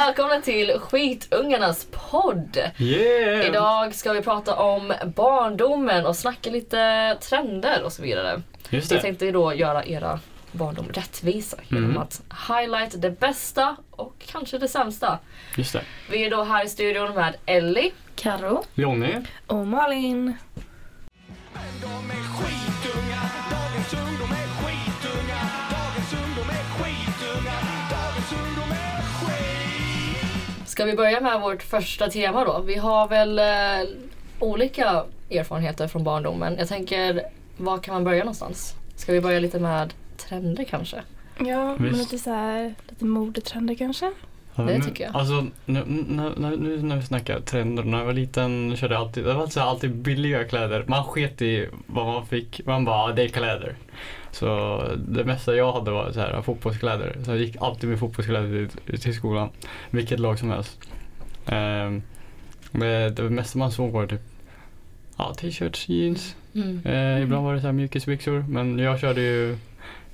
Välkomna till Skitungarnas podd. Yeah! Idag ska vi prata om barndomen och snacka lite trender och så vidare. Just Jag det. tänkte då göra era barndom rättvisa genom Mm. att highlight det bästa och kanske det sämsta. Just det. Vi är då här i studion med Ellie. Karo. Jonny. Och Malin. Ska vi börja med vårt första tema då? Vi har väl eh, olika erfarenheter från barndomen. Jag tänker, var kan man börja någonstans? Ska vi börja lite med trender kanske? Ja, men Visst. lite så här, lite modetrender kanske. Det tycker jag. Alltså, nu, nu, nu, när vi snackar trender, när jag var liten körde jag alltid, det var alltså alltid billiga kläder. Man sket i vad man fick, man bara, "Ah, det är kläder. Så det mesta jag hade var så här, fotbollskläder. Så jag gick alltid med fotbollskläder till, till skolan. Vilket lag som helst. Ehm, men det mesta man såg var typ ja, t-shirts, jeans. Mm. Eh, ibland var det så här mjukisbyxor. Men jag körde ju,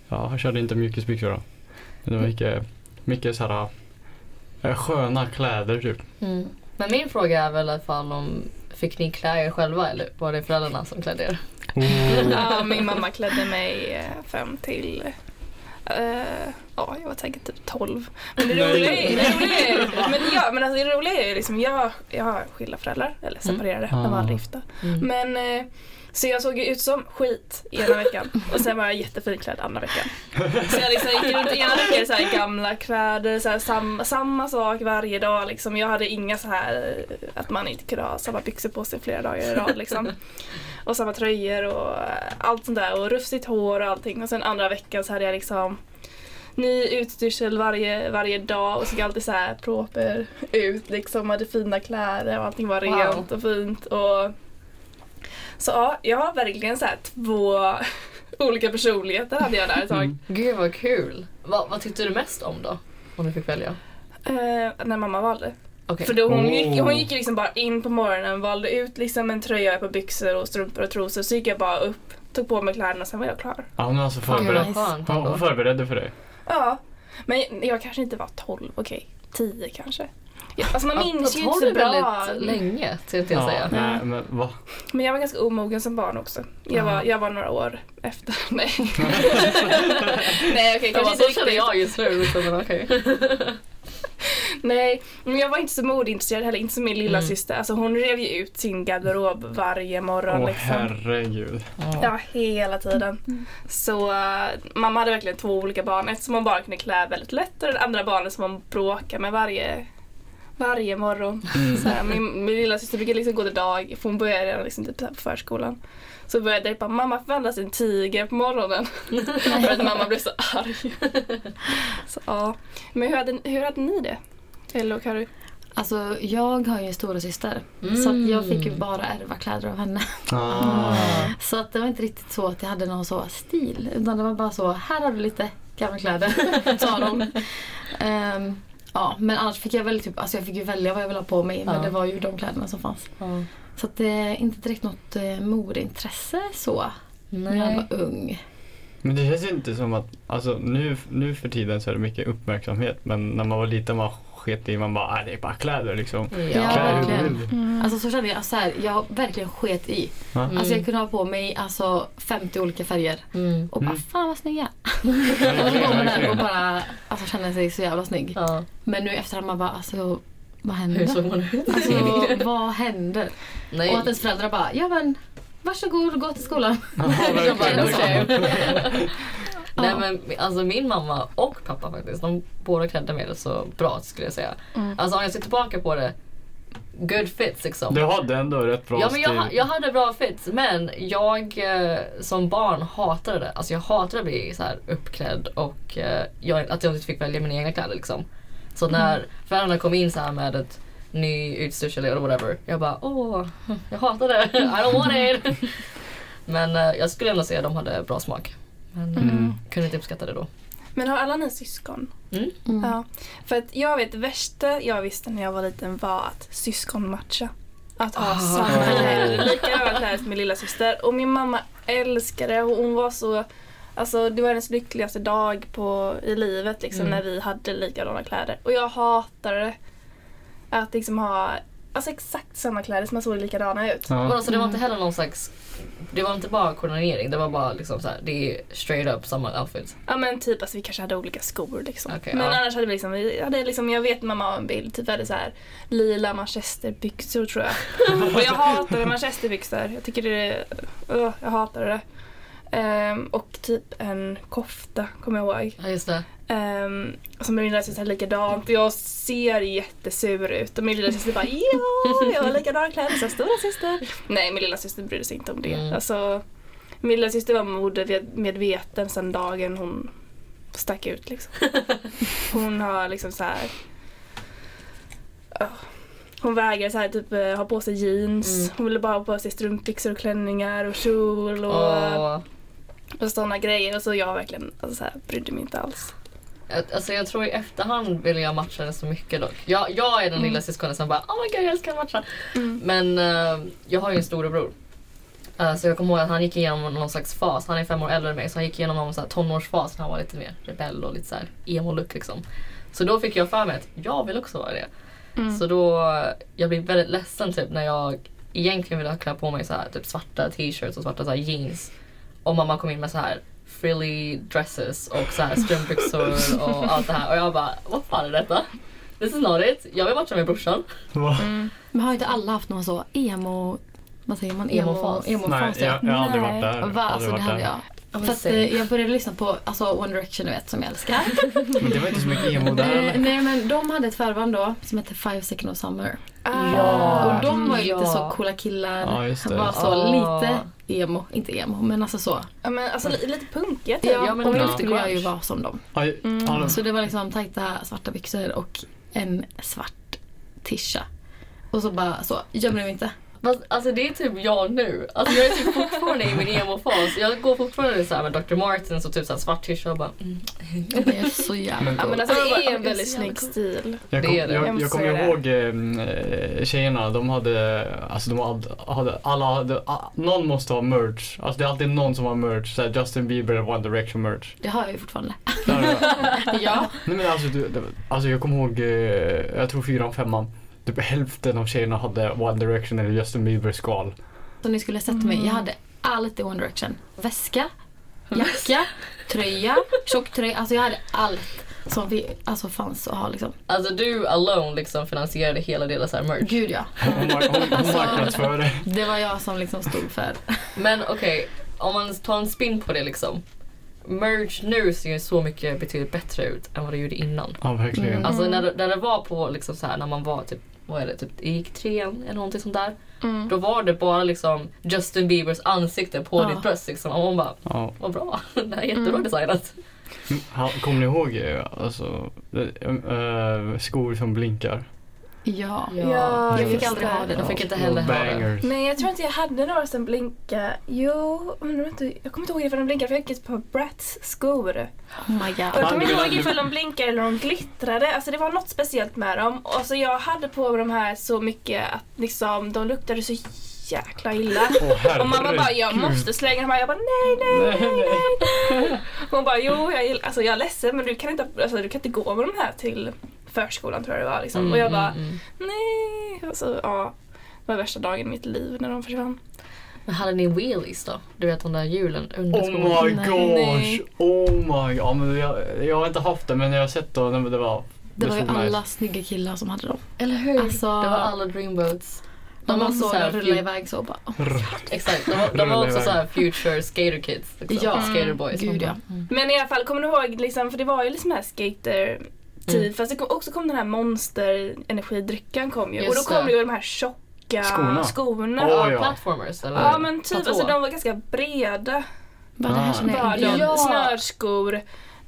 ja, jag körde inte mjukisbyxor då. Det var mycket, mycket så här sköna kläder typ. Mm. Men min fråga är väl i alla fall om fick ni klä er själva eller var det föräldrarna som klädde er? Ja, min mamma klädde mig eh, fram till eh, Ja, jag var säkert typ 12. Men det Nej. roliga är, det roliga är, men, ja, men alltså, det roliga är ju liksom, jag, jag har skilda föräldrar, eller separerade, de var Ah. aldrig gifta. Mm. Men eh, så jag såg ju ut som skit ena veckan och sen var jag jättefinklädd andra veckan. Så jag liksom gick runt ena veckan i så här gamla kläder, så här samma, samma sak varje dag liksom. Jag hade inga så här eh, att man inte kunde ha samma byxor på sig flera dagar i rad liksom. Och samma tröjor och eh, allt sånt där och rufsigt hår och allting. Och sen andra veckan så hade jag liksom ny utstyrsel varje, varje dag och såg alltid så här proper ut liksom. Hade fina kläder och allting var Wow. rent och fint. Och så ja, jag har verkligen så här två olika personligheter hade jag där ett tag. Mm. Gud vad kul! Va, vad tyckte du mest om då? Om du fick välja? Eh, när mamma valde. Okej. För då hon, Oh. gick, hon gick liksom bara in på morgonen, valde ut liksom en tröja, ett par byxor och strumpor och trosor. Så gick jag bara upp, tog på mig kläderna och sen var jag klar. Ja, hon är alltså förberedd. Hon förberedde för dig. Ja, men jag kanske inte var 12, okej, 10 kanske. Ja, alltså man minns ju inte så bra. länge, tänkte jag säga. nej, men va? Men jag var ganska omogen som barn också. Jag var, Ja. jag var några år efter. Nej. Nej okej, Jag bara, kanske inte så känner riktigt. jag just nu. liksom, Men okej. Nej, men jag var inte så modeintresserad heller, inte som min lilla Mm. syster. Alltså hon rev ju ut sin garderob varje morgon Åh liksom. herregud. Ja, hela tiden. Så uh, mamma hade verkligen två olika barn. Ett som hon bara kunde klä väldigt lätt och det andra barnet som hon bråkade med varje, varje morgon. Mm. Så här, min, min lilla syster brukade liksom gå till dag, för hon började redan liksom typ på förskolan. Så började jag bara, mamma förvandlas till en tiger på morgonen. för att mamma blev så arg. så, ja. Men hur hade, hur hade ni det? Eller och Harry? Alltså jag har ju en stora syster Mm. Så att jag fick ju bara ärva kläder av henne. Ah. Så att det var inte riktigt så att jag hade någon så stil. Utan det var bara så, här har du lite gamla kläder. Ta dem. Ehm, ja, men annars fick jag väl typ, alltså jag fick ju välja vad jag ville ha på mig. Men Ja. det var ju de kläderna som fanns. Ja. Så att det är inte direkt något eh, modeintresse så. När jag Nej. var ung. Men det känns ju inte som att, alltså nu, nu för tiden så är det mycket uppmärksamhet. Men när man var liten man sket i, man bara, nej det är bara kläder liksom. Ja, verkligen. vill. Alltså så kände jag så här, jag verkligen sket i. Mm. Alltså jag kunde ha på mig alltså 50 olika färger. Mm. Och bara, Mm. fan vad snygg jag är. Och gå med den och verkligen. bara alltså, känna sig så jävla snygg. Ja. Men nu efterhand man bara, alltså vad Hur händer? såg man ut? Alltså vad händer? Nej. Och att ens föräldrar bara, ja men varsågod gå till skolan. Ja, Nej men alltså min mamma och pappa faktiskt, de båda klädde mig så bra skulle jag säga. Mm. Alltså om jag ser tillbaka på det, good fits liksom. Du hade ändå rätt bra Ja men jag, jag hade bra fits men jag eh, som barn hatade det. Alltså jag hatade att bli så här uppklädd och eh, jag, att jag inte fick välja mina egna kläder liksom. Så när föräldrarna kom in så här med ett ny utstyrsel eller whatever. Jag bara åh, jag hatar det. I don't want it. Men eh, jag skulle ändå säga att de hade bra smak. Men eh, Mm. kunde inte uppskatta det då. Men har alla ni syskon? Mm. Mm. Ja, för att jag vet det värsta jag visste när jag var liten var att syskonmatcha. Att ha Ah. samma kläder, likadana kläder som min lilla syster. Och min mamma älskade det och hon var så Alltså det var hennes lyckligaste dag på, i livet liksom Mm. när vi hade likadana kläder. Och jag hatade det. Att liksom ha alltså, exakt samma kläder som man såg likadana ut. Men Ja. alltså, det var inte heller någon slags... Det var inte bara koordinering, det var bara liksom så här, det är straight up samma outfit. Ja men typ alltså vi kanske hade olika skor liksom. Okej, men ja. annars hade vi liksom, vi hade liksom, jag vet mamma har en bild, typ vi hade så här lila manchesterbyxor tror jag. och jag hatade manchesterbyxor. Jag tycker det är, uh, jag hatade det. Ehm, och typ en kofta kommer jag ihåg. Ja just det. Um, som min lillasyster hade likadant jag ser jättesur ut och min lillasyster bara ja, jag har likadana kläder som stora syster. Nej, min lillasyster brydde sig inte om det. Mm. Alltså, min lillasyster var modemedveten sedan dagen hon stack ut liksom. Hon har liksom så här. ja, Hon vägrar så här, typ eh, ha på sig jeans. Mm. Hon ville bara ha på sig strumpbyxor och klänningar och kjol och, Och, och sådana grejer. Och så jag verkligen alltså, så här, brydde mig inte alls. alltså jag tror i efterhand vill jag matcha det så mycket dock. Jag, jag är den Mm. lilla syskonen som bara oh my god jag älskar att matcha. Mm. Men eh, jag har ju en storebror. Uh, så jag kommer ihåg att han gick igenom någon slags fas, han är fem år äldre än mig, så han gick igenom någon så här tonårsfas när han var lite mer rebell och lite så här emo-look liksom. Så då fick jag för mig att jag vill också vara det. Mm. Så då, jag blev väldigt ledsen typ när jag egentligen ville klä på mig så här, typ svarta t-shirts och svarta så jeans. Och mamma kom in med så här frilly dresses och så här strumpbyxor och allt det här. Och jag bara, vad fan är detta? This is not it. Jag vill matcha med brorsan. Mm. Men har inte alla haft någon så emo... Vad säger man? Emofas. Nej, jag, jag har aldrig varit där. Va, alltså, det hade jag. men För att, same. eh, jag började lyssna på alltså, One Direction, du vet, som jag älskar. Men det var inte så mycket emo där Eh, eller? nej men de hade ett förband då som hette Five Seconds of Summer. Ah. Och de var ju Ja. lite så coola killar. Ja, just det. var så Ah. lite emo, inte emo men alltså så. Ja men alltså li- lite punkiga typ. Ja, Ja, men och då skulle jag ju vara som dem. Mm. Så det var liksom tajta svarta byxor och en svart tisha. Och så bara så, gömde mig inte. Fast, alltså det är typ jag nu. Alltså jag är typ fortfarande i min emo-fas. Jag går fortfarande så här med Dr. Martens och typ så här svart t-shirt och bara mm. Jag är så jävla Men- Ja men cool. alltså det är en det är väldigt så snygg stil. Jag, Det kom, är det. jag, Jag kommer ihåg eh, tjejerna, de hade, alltså de hade, hade alla hade, a- någon måste ha merch. Alltså det är alltid någon som har merch, såhär Justin Bieber eller One Direction merch. Det har jag ju fortfarande. Ja. Nej men alltså, du, det, alltså jag kommer ihåg, eh, jag tror fyran, femman. Typ hälften av tjejerna hade One Direction eller Justin Bieber skal. Så ni skulle ha sett mig, jag hade allt i One Direction. Väska, jacka, tröja, tjocktröja. Alltså jag hade allt som vi, alltså fanns att ha liksom. Alltså du alone liksom finansierade hela deras här merch. Gud ja. Hon, hon, hon marknadsförde. Det var jag som liksom stod för. Men okej, om man tar en spin på det liksom. Merch nu ser ju så mycket betydligt bättre ut än vad det gjorde innan. Ja verkligen. Mm. Alltså när det, när det var på liksom så här när man var typ, vad är det, typ gick trean eller någonting sånt där. Mm. Då var det bara liksom Justin Biebers ansikte på Ja. ditt bröst liksom. Och man bara, Ja. vad bra. Det här är jättebra Mm. designat. Ha- Kommer ni ihåg eh, alltså, eh, eh, skor som blinkar? Ja. Ja, Jag fick aldrig ha det. Jag fick inte heller ha det. Nej jag tror inte jag hade några som blinkade. Jo, undrar inte, jag kommer inte ihåg ifall de blinkade för jag gick ett par Bratz skor. Oh my Och jag god. kommer inte ihåg ifall de blinkade eller de glittrade. Alltså det var något speciellt med dem. Och så jag hade på mig de här så mycket att liksom de luktade så jäkla illa. Åh, Och mamma bara, jag måste slänga de här. Jag bara, nej, nej, Nej, nej. Hon bara, jo, jag, alltså, jag är ledsen men du kan, inte, alltså, du kan inte gå med de här till förskolan tror jag det var. Liksom. och jag bara, mm, mm. nej. Alltså, ja. Det var värsta dagen i mitt liv när de försvann. Men hade ni wheelies då? Du vet de där hjulen under Oh skorna? my Nej. gosh! Oh my god. Men jag, jag har inte haft det men jag har sett det och det var Det var ju nice. alla snygga killar som hade dem. Eller hur? Alltså- det var alla dreamboats. De var också så här de fu- iväg så bara. Exakt, de var, de var också så här future skater kids. Liksom. Ja. Skater boys. Gud, Man bara, ja. mm. Men i alla fall, kommer du ihåg, liksom, för det var ju liksom här skater tid Mm. fast det kom, också kom den här monster energidrycken kom ju och Just då kom det. ju de här tjocka Skorna. skorna. Åh, Ja, platformers eller? Ja men typ, Platå. alltså de var ganska breda. Bara det här Ah. känner jag igen. de. Ja. Snörskor.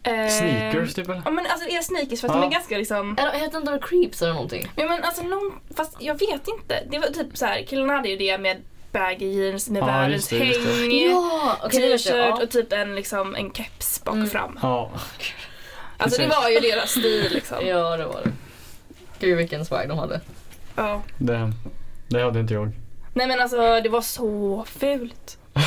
Eh, Sneakers typ eller? Ja men alltså det är sneakers fast Ja. de är ganska liksom Eller hette inte de creeps eller någonting? Ja men alltså någon, fast jag vet inte. Det var typ så här, killarna hade ju det med baggy jeans med Ja, världens häng. Ja! jag. T-shirt Ja. och typ en, liksom, en keps bak och Mm. fram. Ja. Alltså det var ju deras stil liksom. Ja, det var det. Gud vilken swag de hade. Ja. Det, det hade inte jag. Nej men alltså det var så fult.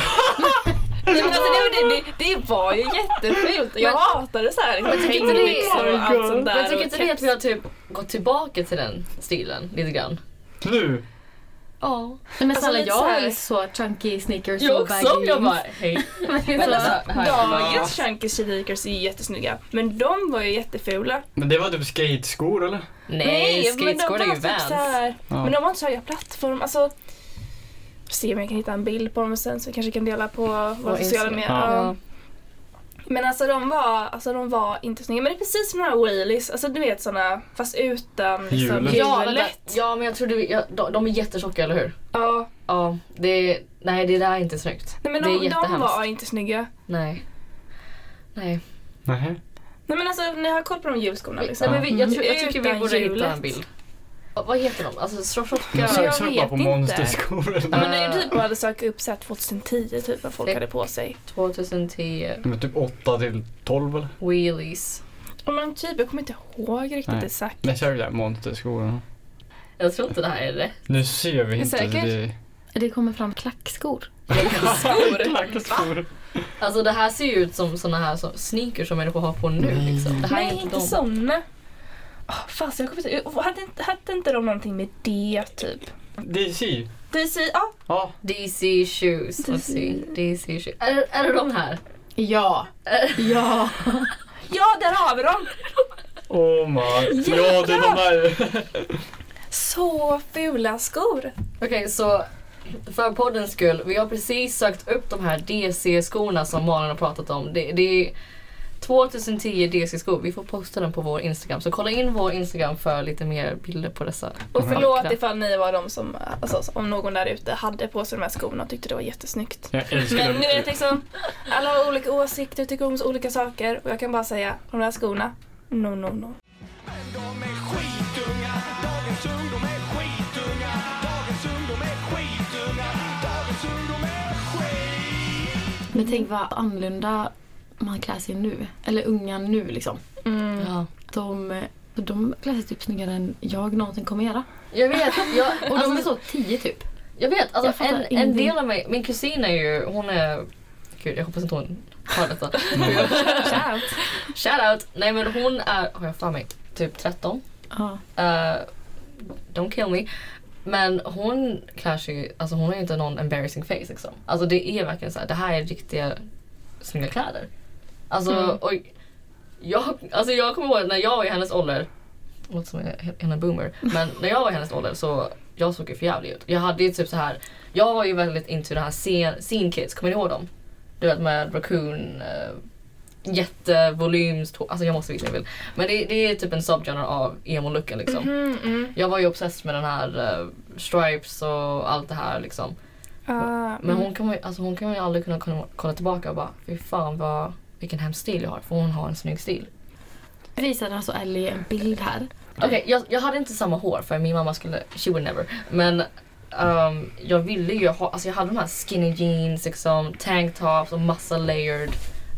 Nej, men alltså, det, det, det, det var ju jättefult. Jag Men- hatade så här Men liksom, tycker inte det- och allt sånt där. Men jag tycker inte det att vi har typ gått tillbaka till den stilen lite grann? Nu? Ja. Nej, men Alltså, snälla jag har ju så chunky sneakers Jag och också, baggy jag bara jeans. hej. Men alltså, dagens chunky sneakers är ju jättesnygga. Men de var ju jättefula. Men det var typ skateskor eller? Nej, skateskor är ju typ Vans. Ja. Men de har inte så höga plattform. Alltså, se om jag kan hitta en bild på dem sen så vi kanske kan dela på våra sociala medier. Ja. Men alltså de var, alltså de var inte snygga. Men det är precis som här wheelies. Alltså du vet såna fast utan liksom Hjulet. Ja, ja, men jag tror du, ja, de, de är jättetjocka, eller hur? Ja. Ja, det, nej det där är inte snyggt. Nej men det är de, de var inte snygga. Nej. Nej. Nej. Nej men alltså ni har koll på de hjulskorna liksom. Nej men vi, jag, tror, jag tycker vi borde hitta en bild. Ja, Vad heter de? Alltså tjocka... Jag vet på inte. monsterskor. Ja, men det är ju typ bara att söka upp så här 2010 typ vad folk Det- hade på sig. 2010 Men typ 8 till 12 eller? wheelies. Och men typ, jag kommer inte ihåg riktigt Nej. exakt. Nej, kör det där monsterskorna. Jag tror inte det här är rätt. Nu ser vi inte. säkert? Det... Det kommer fram klackskor. Klackskor. Alltså det här ser ju ut som såna här som sneakers som människor har på nu Nej. liksom. Det här Nej är inte, inte de. såna. Oh, fast jag kommer inte hade, inte- hade inte de någonting med det typ? DC. DC, ja. Ja. DC shoes. See. DC shoes. Är, är det de här? Ja. Ja. Ja, där har vi dem! Oh my. Ja, det är de där. Så fula skor. Okej, så för poddens skull. Vi har precis sökt upp de här DC-skorna som Malin har pratat om. Det, det är 2010 DC-skor. Vi får posta den på vår Instagram. Så kolla in vår Instagram för lite mer bilder på dessa. Och förlåt vackra. ifall ni var de som, alltså om någon där ute hade på sig de här skorna och tyckte det var jättesnyggt. Jag Men dem. ni vet liksom, alla har olika åsikter, tycker om olika saker och jag kan bara säga, de där skorna, no no no. Är är är är Men tänk vad annorlunda man klär sig nu. Eller unga nu liksom. Mm. Ja. De, de klär sig typ snyggare än jag någonsin kommer göra. Jag vet. Jag, Och de är alltså, så tio typ. jag vet. Jag Alltså, fattar en, en del av mig. Min kusin är ju, hon är Gud, jag hoppas inte hon hör detta. Shout. Shout out! Nej men hon är, har jag för mig, typ 13. Ja. Uh, don't kill me. Men hon klär sig, alltså hon har ju inte någon embarrassing face liksom. Alltså det är verkligen så här, det här är riktiga snygga kläder. Alltså, Mm. och jag, alltså jag kommer ihåg när jag var i hennes ålder, låter som en, en boomer, men när jag var i hennes ålder så jag såg ju för jävligt ut. Jag hade ju typ så här, jag var ju väldigt into det här scene, scene kids, kommer ni ihåg dem? Du vet med Raccoon, uh, jättevolyms, alltså jag måste visa en bild. Men det, det är typ en subgenre av emo-looken liksom. Mhm, mm. Jag var ju obsessed med den här uh, stripes och allt det här liksom. Ah, Men mm. hon kan, man, alltså, hon kan man ju aldrig kunna kolla tillbaka och bara fy fan vad, vilken hemsk stil jag har. För hon har en snygg stil. Jag visade alltså Ellie en bild här. Okej, jag, jag hade inte samma hår för min mamma skulle, she would never. Men ehm, jag ville ju ha, alltså jag hade de här skinny jeans, liksom, tanktops och massa layered,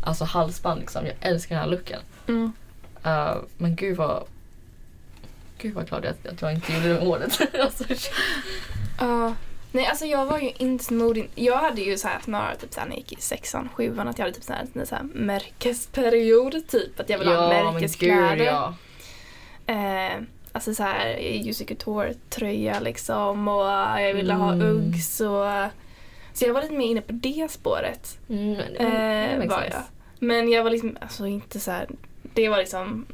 alltså halsband liksom. Jag älskar den här looken. Mm. Uh, men gud vad, gud vad glad jag är att jag inte gjorde det med håret. alltså, Ja. Nej alltså jag var ju inte så modig. Jag hade ju så här snarare typ såhär när jag gick i sexan, sjuan att jag hade typ så här, en så här märkesperiod typ. Att jag ville ha men märkeskläder. gud ja. Eh, alltså så här Juicy Couture-tröja liksom och jag ville ha Mm. Uggs och så jag var lite mer inne på det spåret. Mm, Eh, var jag. Men jag var liksom, alltså inte så här, det var liksom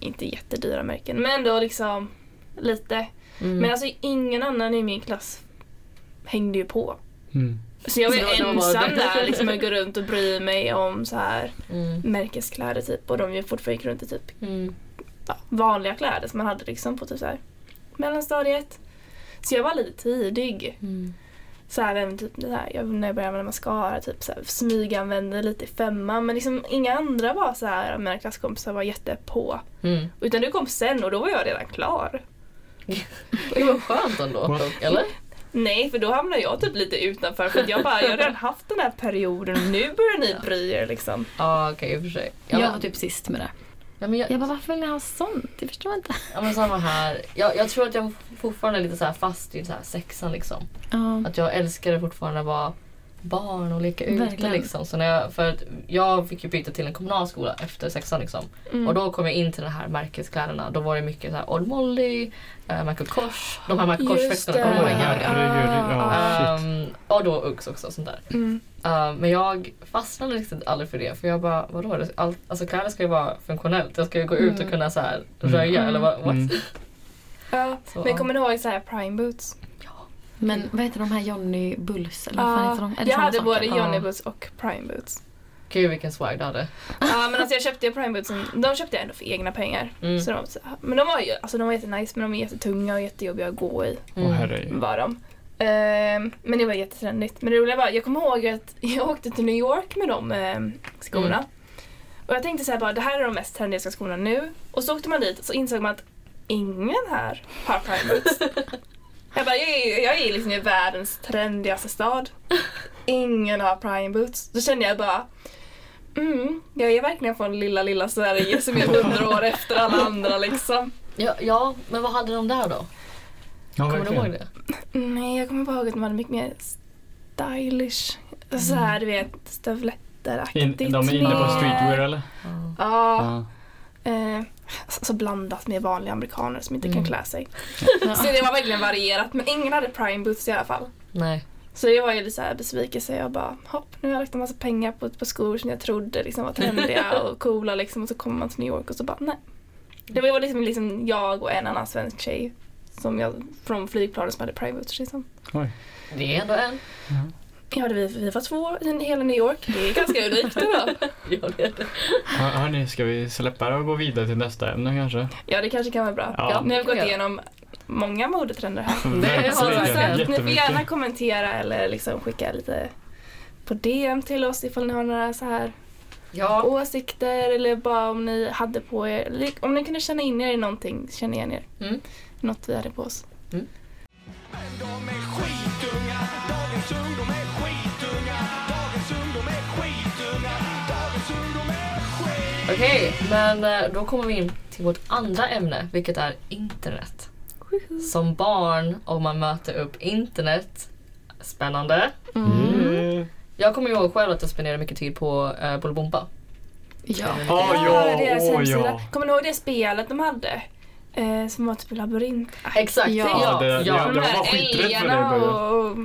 inte jättedyra märken men ändå liksom lite. Mm. Men alltså ingen annan i min klass hängde ju på. Mm. Så jag var Så det ju var ensam där liksom att gå runt och bry mig om så här mm. märkeskläder typ och de ju fortfarande gick runt i typ Mm. ja, vanliga kläder som man hade liksom på typ så här mellanstadiet. Så jag var lite tidig. Mm. Så här, även typ det här, jag, när jag började använda mascara, typ så här, smyganvände lite i femman men liksom inga andra var så här, mina klasskompisar var jättepå. Mm. Utan du kom sen och då var jag redan klar. Det var skönt ändå eller? Nej, för då hamnade jag typ lite utanför för att jag bara, jag har redan haft den här perioden och nu börjar ni bry er liksom. Ja okej i och för sig. Ja, Jag men- var typ sist med det. ja, men jag, Jag bara, varför vill ni ha sånt? Jag förstår inte. ja men samma här. Jag, jag tror att jag fortfarande är lite så här fast i så här sexan liksom. Ja. Att jag älskade fortfarande att vara barn och leka ute liksom. Så när jag, för att jag fick ju byta till en kommunal skola efter sexan liksom. Mm. Och då kom jag in till de här märkeskläderna. Då var det mycket så här Old Molly, uh, Michael Kors, de här Michael Kors-väskorna. kommer ihåg? herregud. Ja, shit. Um, och då Uggs också sånt där. Mm. Uh, men jag fastnade riktigt aldrig för det. För jag bara, vadå? Det- All, alltså kläder ska ju vara funktionellt. Jag ska ju gå ut och Mm. kunna så här Mm. röja Mm. eller vad? Mm. Ja, Så, men kommer ni ihåg så här prime boots? Men vad heter de här Johnny Bulls? Eller vad fan heter de? Är det jag hade sak, både? Johnny boots och prime boots. Gud vilken swag du hade. Ja men alltså jag köpte ju prime bootsen, de köpte jag ändå för egna pengar. Mm. Så de, men de var ju alltså de var jättenice men de är jättetunga och jättejobbiga att gå i. Åh Mm. Var de. Ehm, men det var jättetrendigt. Men det roliga var, jag kommer ihåg att jag åkte till New York med de um, skorna. Mm. Och jag tänkte så här bara, det här är de mest trendiga skorna nu. Och så åkte man dit och så insåg man att ingen här har prime boots. jag bara, jag är, jag är liksom i världens trendigaste stad. Ingen har prime boots. Då kände jag bara, mm, jag är verkligen från lilla, lilla Sverige som är hundra år efter alla andra liksom. Ja, ja, men vad hade de där då? Ja, Kommer du ihåg det? Nej, jag kommer bara ihåg att de hade mycket mer stylish. Så här, du vet, stövletteraktigt. In, de är inne på streetwear eller? Ja. Ja. Ja. Eh, så blandat med vanliga amerikaner som inte Mm. kan klä sig. Ja. Så det var verkligen varierat, men ingen hade prime boots i alla fall. Nej. Så det var ju lite så här besvikelse. Jag bara, hopp, nu har jag lagt en massa pengar på, på skor som jag trodde liksom var trendiga och coola liksom. Och så kommer man till New York och så bara, nej. Det var liksom, liksom jag och en annan svensk tjej som jag, från flygplanet som hade prime boots liksom. Oj. Det är ändå en. Ja, det vi, vi var två i hela New York. Det är ganska unikt ändå. Ja, det är det. Hör, hörni, ska vi släppa det och gå vidare till nästa ämne kanske? Ja, det kanske kan vara bra. Ja. Nu har vi gått Ja. igenom många modetrender här. Det har vi ni får gärna kommentera eller liksom skicka lite på DM till oss ifall ni har några så här Ja, åsikter eller bara om ni hade på er, om ni kunde känna in er i någonting, känna igen er. Mm. Något vi hade på oss. Men okej. Men eh, då kommer vi in till vårt andra ämne, vilket är internet. Som barn, om man möter upp internet, spännande. Mm. Jag kommer ihåg själv att jag spenderade mycket tid på uh, Bolibompa. Ja. Ja, ja, deras hemsida. ja. Kommer ni ihåg det spelet de hade? Eh, som var typ labyrint. Exakt, Ja. ja. Det- Ja, ja, De här var skiträdd för det och, och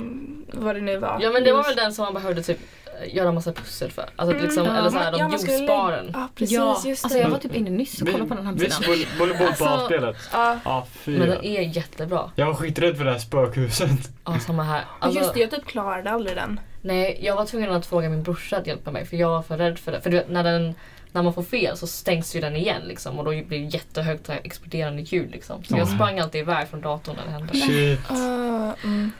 vad det nu var. ja men det var väl den som man behövde typ eh, göra massa pussel för. Alltså Mm. liksom, Ja. eller såhär de jordsparen. Ja, precis. ja. Just Alltså det. jag var typ inne nyss och kollade på den Visst, hemsidan. boll- Bolibompa-spelet? Ja. Ja, fy. Men den är jättebra. Jag var skiträdd för det här spökhuset. Ja, samma här. Alltså, just det, jag typ klarade aldrig den. Nej, jag var tvungen att fråga min brorsa att hjälpa mig för jag var för rädd för det. För du vet, när, den, när man får fel så stängs ju den igen liksom och då blir det jättehögt exploderande ljud liksom. Så jag sprang alltid iväg från datorn när det hände. Shit. Ah, mm.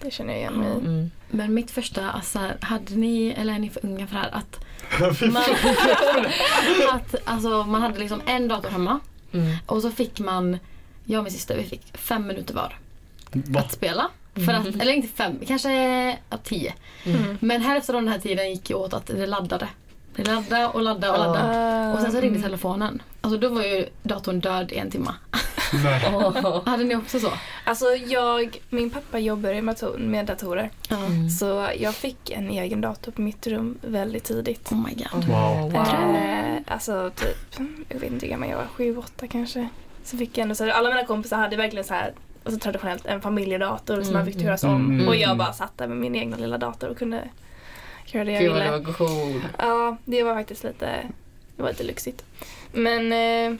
Det känner jag igen mig. Mm. Men mitt första, alltså, hade ni, eller är ni för unga för det här, att man, att, alltså, man hade liksom en dator hemma Mm. och så fick man, jag och min syster, vi fick fem minuter var Va? att spela. För att, eller inte fem, kanske ja, tio. Mm. Men hälften av den här tiden gick ju åt att det laddade. Det laddade och laddade och laddade. Och sen så ringde telefonen. Alltså då var ju datorn död i en timme. Nej. Hade ni också så? Alltså jag, min pappa jobbar ju med dator- med datorer. Mm. Så jag fick en egen dator på mitt rum väldigt tidigt. Oh my god. Wow. Eh, alltså typ, jag vet inte hur gammal jag var, sju, åtta kanske. Så fick jag ändå så här, alla mina kompisar hade verkligen så här alltså traditionellt en familjedator som Mm, man fick turas om. mm, och mm. jag bara satt där med min egna lilla dator och kunde göra det jag Gud vad ville. det var cool. Ja, det var faktiskt lite, det var lite lyxigt. Men, eh,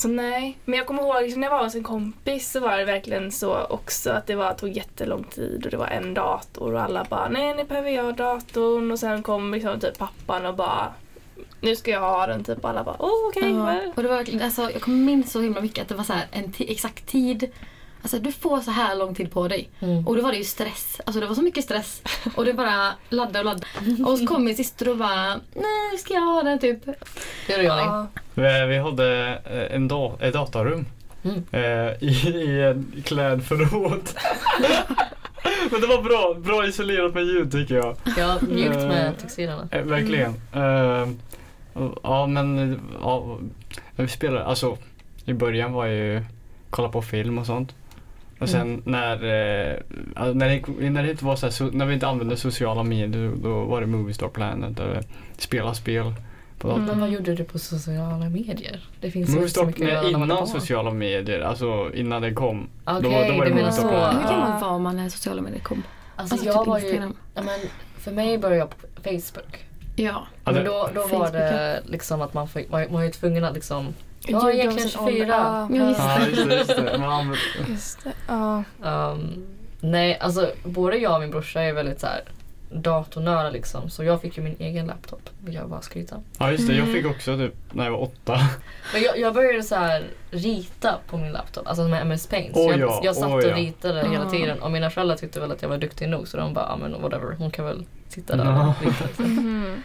så nej. Men jag kommer ihåg liksom, när jag var hos en kompis så var det verkligen så också att det var, tog jättelång tid och det var en dator och alla bara nej nu behöver jag datorn och sen kom liksom typ pappan och bara nu ska jag ha den typ och alla bara åh okej. Ja. vad- Och det var verkligen, alltså, jag kommer minns så himla mycket att det var så här en exakt tid. Alltså du får så här lång tid på dig. Mm. Och då var det ju stress. Alltså det var så mycket stress. Och det bara laddade och laddade. Och så kom min syster och bara nej ska jag ha den typ. Det är det Johnny. Ja. Vi vi hade eh, en da- ett datarum Mm. eh, i, i en klädförråd. Men det var bra, bra isolerat med ljud tycker jag. Ja, mjukt Eh. med textilerna. Eh, verkligen. Eh, och- ja men ja, vi spelade, alltså i början var jag ju kolla på film och sånt. Och sen när, eh, alltså när, det, när det inte var så här, so- när vi inte använde sociala medier då var det Movie Star Planet eller spela spel på datorn. Men vad gjorde du på sociala medier? Det finns ju Movie inte så Star, mycket nej, innan sociala medier, alltså innan det kom. Okej, då var det Movie menar Star. Planet. Hur gammal Ja. var man när sociala medier kom? Alltså, Alltså, jag typ var ju, Instagram. ja, men för mig började jag på Facebook. Ja. Men då, då var Facebook, det liksom att man, fick, man, man var ju tvungen att liksom, jag är jag egentligen var sån ålder. 24. Ja, Ja, just Ja, det. Just det. Man Just det. Ja. Um, nej, alltså både jag och min brorsa är väldigt så här datornördar liksom. Så jag fick ju min egen laptop, vill jag bara skryta. ja, just det. Jag Mm. fick också typ när jag var åtta. Men jag, jag började så här rita på min laptop, alltså med MS Paint. Så jag, ja, jag satt åh och ja. ritade hela Ah. tiden och mina föräldrar tyckte väl att jag var duktig nog så de bara, ja men whatever, hon kan väl sitta där Ja. och rita. Mhm.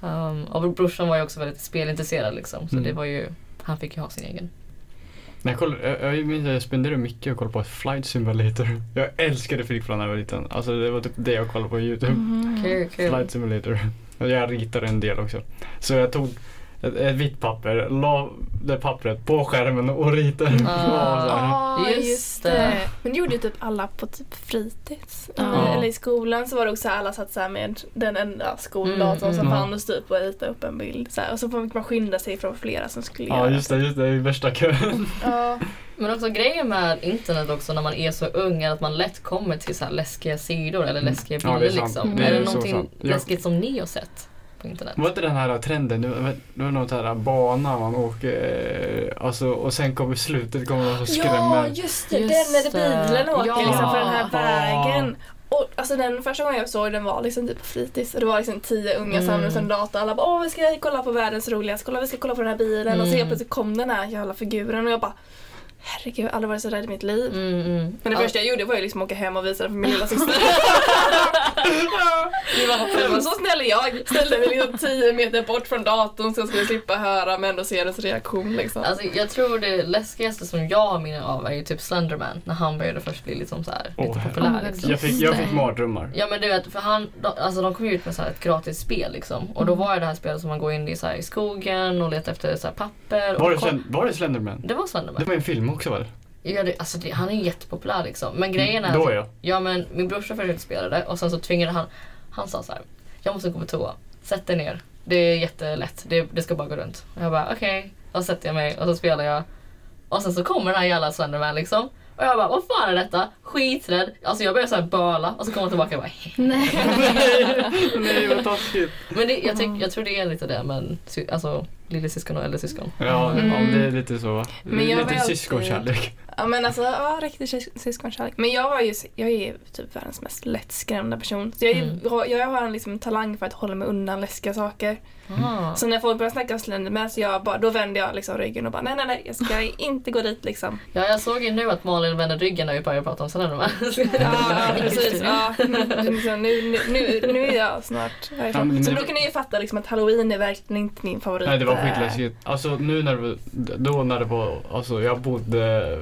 Um, och brorsan var ju också väldigt spelintresserad liksom, så Mm. det var ju, han fick ju ha sin egen. När jag, kollade, jag, jag jag spenderade mycket och kollade på Flight Simulator. Jag älskade flygplan när jag var liten. Alltså det var typ det jag kollade på YouTube. Mhm. Kul, kul. Flight Simulator. Jag ritade en del också. Så jag tog ett, ett vitt papper, la det pappret på skärmen och ritade. Ah. Här. Ja, Just just, det. det. Men det gjorde ju typ alla på typ fritids. Ja. Eller i skolan så var det också alla satt så här med den enda skoldatorn Mm, som mm. fanns typ och rita upp en bild. Så här. Och så fick man skynda sig från flera som skulle Ja göra just det, just det, i värsta kön. Ja. Men också grejen med internet också när man är så ung är att man lätt kommer till så här läskiga sidor eller Mm. läskiga Ja, det är bilder liksom. Det är är det någonting sant. Läskigt som ni har sett på internet? Var inte den här trenden, det var, sån här bana man åker, eh, alltså, och sen kommer slutet kommer som ja, skrämmer. just det. Just den när bilen åker Ja. liksom för den här Ja. vägen. Och alltså den första gången jag såg den var liksom typ på fritids och det var liksom tio unga Mm. samlades en dator alla bara åh vi ska kolla på världens roligaste, kolla vi ska kolla på den här bilen och så Mm. helt plötsligt kom den här jävla figuren och jag bara herregud jag har aldrig varit så rädd i mitt liv. Mm, mm. Men det Ja, första jag gjorde var ju liksom åka hem och visa det för min lilla syster. det var så snäll är jag. Ställde mig liksom tio meter bort från datorn så jag skulle slippa höra men ändå se hennes reaktion liksom. Alltså, jag tror det läskigaste som jag har minne av är ju typ Slenderman när han började först bli liksom så här, lite Åh, populär. Liksom. Jag fick, jag fick mardrömmar. Ja men du vet, för han, de, alltså de kom ju ut med så här ett gratis spel liksom. Och då Mm. var det det här spelet som man går in i, så här, i skogen och letar efter så här, papper. Var det, och var det Slenderman? det var Slenderman. Det var en film också väl? Ja, det, alltså det, han är jättepopulär liksom. Men grejen är Då att- ja. Ja men min brorsa försökte spela det och sen så tvingade han, han sa så här. Jag måste gå på toa. Sätt dig ner. Det är jättelätt. Det, det ska bara gå runt. Och jag bara okej. Och så sätter jag mig och så spelar jag. Och sen så kommer den här jävla Slenderman liksom. Och jag bara vad fan är detta? Skiträdd. Alltså jag börjar så här böla och så kommer jag tillbaka och bara Nej. Nej vad taskigt. Men det, jag, tyck, jag tror det är lite det men alltså lillasyskon och äldresyskon. Ja, Mm. ja, det är lite så? Men jag lite alltid- syskonkärlek. Ja men alltså, ja riktig sys- syskonkärlek. Men jag var ju, jag är ju typ världens mest lättskrämda person. Så jag, Mm. jag, jag har en liksom talang för att hålla mig undan läskiga saker. Ah. Så när folk börjar snacka om Slenderman så jag bara, då vänder jag liksom ryggen och bara nej nej nej jag ska inte gå dit liksom. Ja jag såg ju nu att Malin vände ryggen när vi började prata om Slenderman. Ja, precis. Ja, nu, liksom, nu, nu, nu, är jag snart Ja, härifrån. men Så då kan ni ju fatta liksom att halloween är verkligen inte min favorit. Nej det var eh, skitläskigt. Alltså nu när det då när det var, alltså jag bodde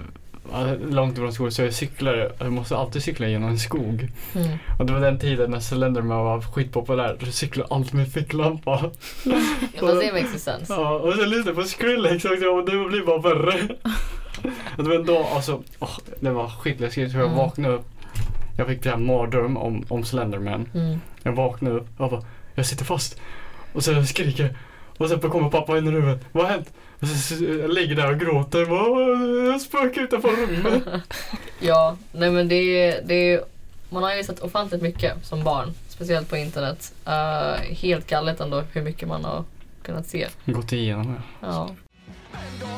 eh, långt ifrån skolan så jag cyklade, jag måste alltid cykla genom en skog. Mm. Och det var den tiden när Slenderman var skitpopulär. Då cyklade alltid med ficklampa. Fast det makes sense. Ja, och sen lyssnade jag på Skrillex också och det blir bara värre. Och det var en dag, alltså, åh, det var skitläskigt jag Mm. vaknade upp. Jag fick en mardröm om, om Slenderman. Mm. Jag vaknade upp och bara, jag sitter fast. Och så skriker. Och sen kommer pappa in i rummet. Vad har hänt? Och så, så, jag ligger där och gråter. Bara, "Åh, Jag spökar utanför rummet. Ja, nej men det är, det är, man har ju sett ofantligt mycket som barn. Speciellt på internet. Eh, helt galet ändå hur mycket man har kunnat se. Gått igenom det. Ja.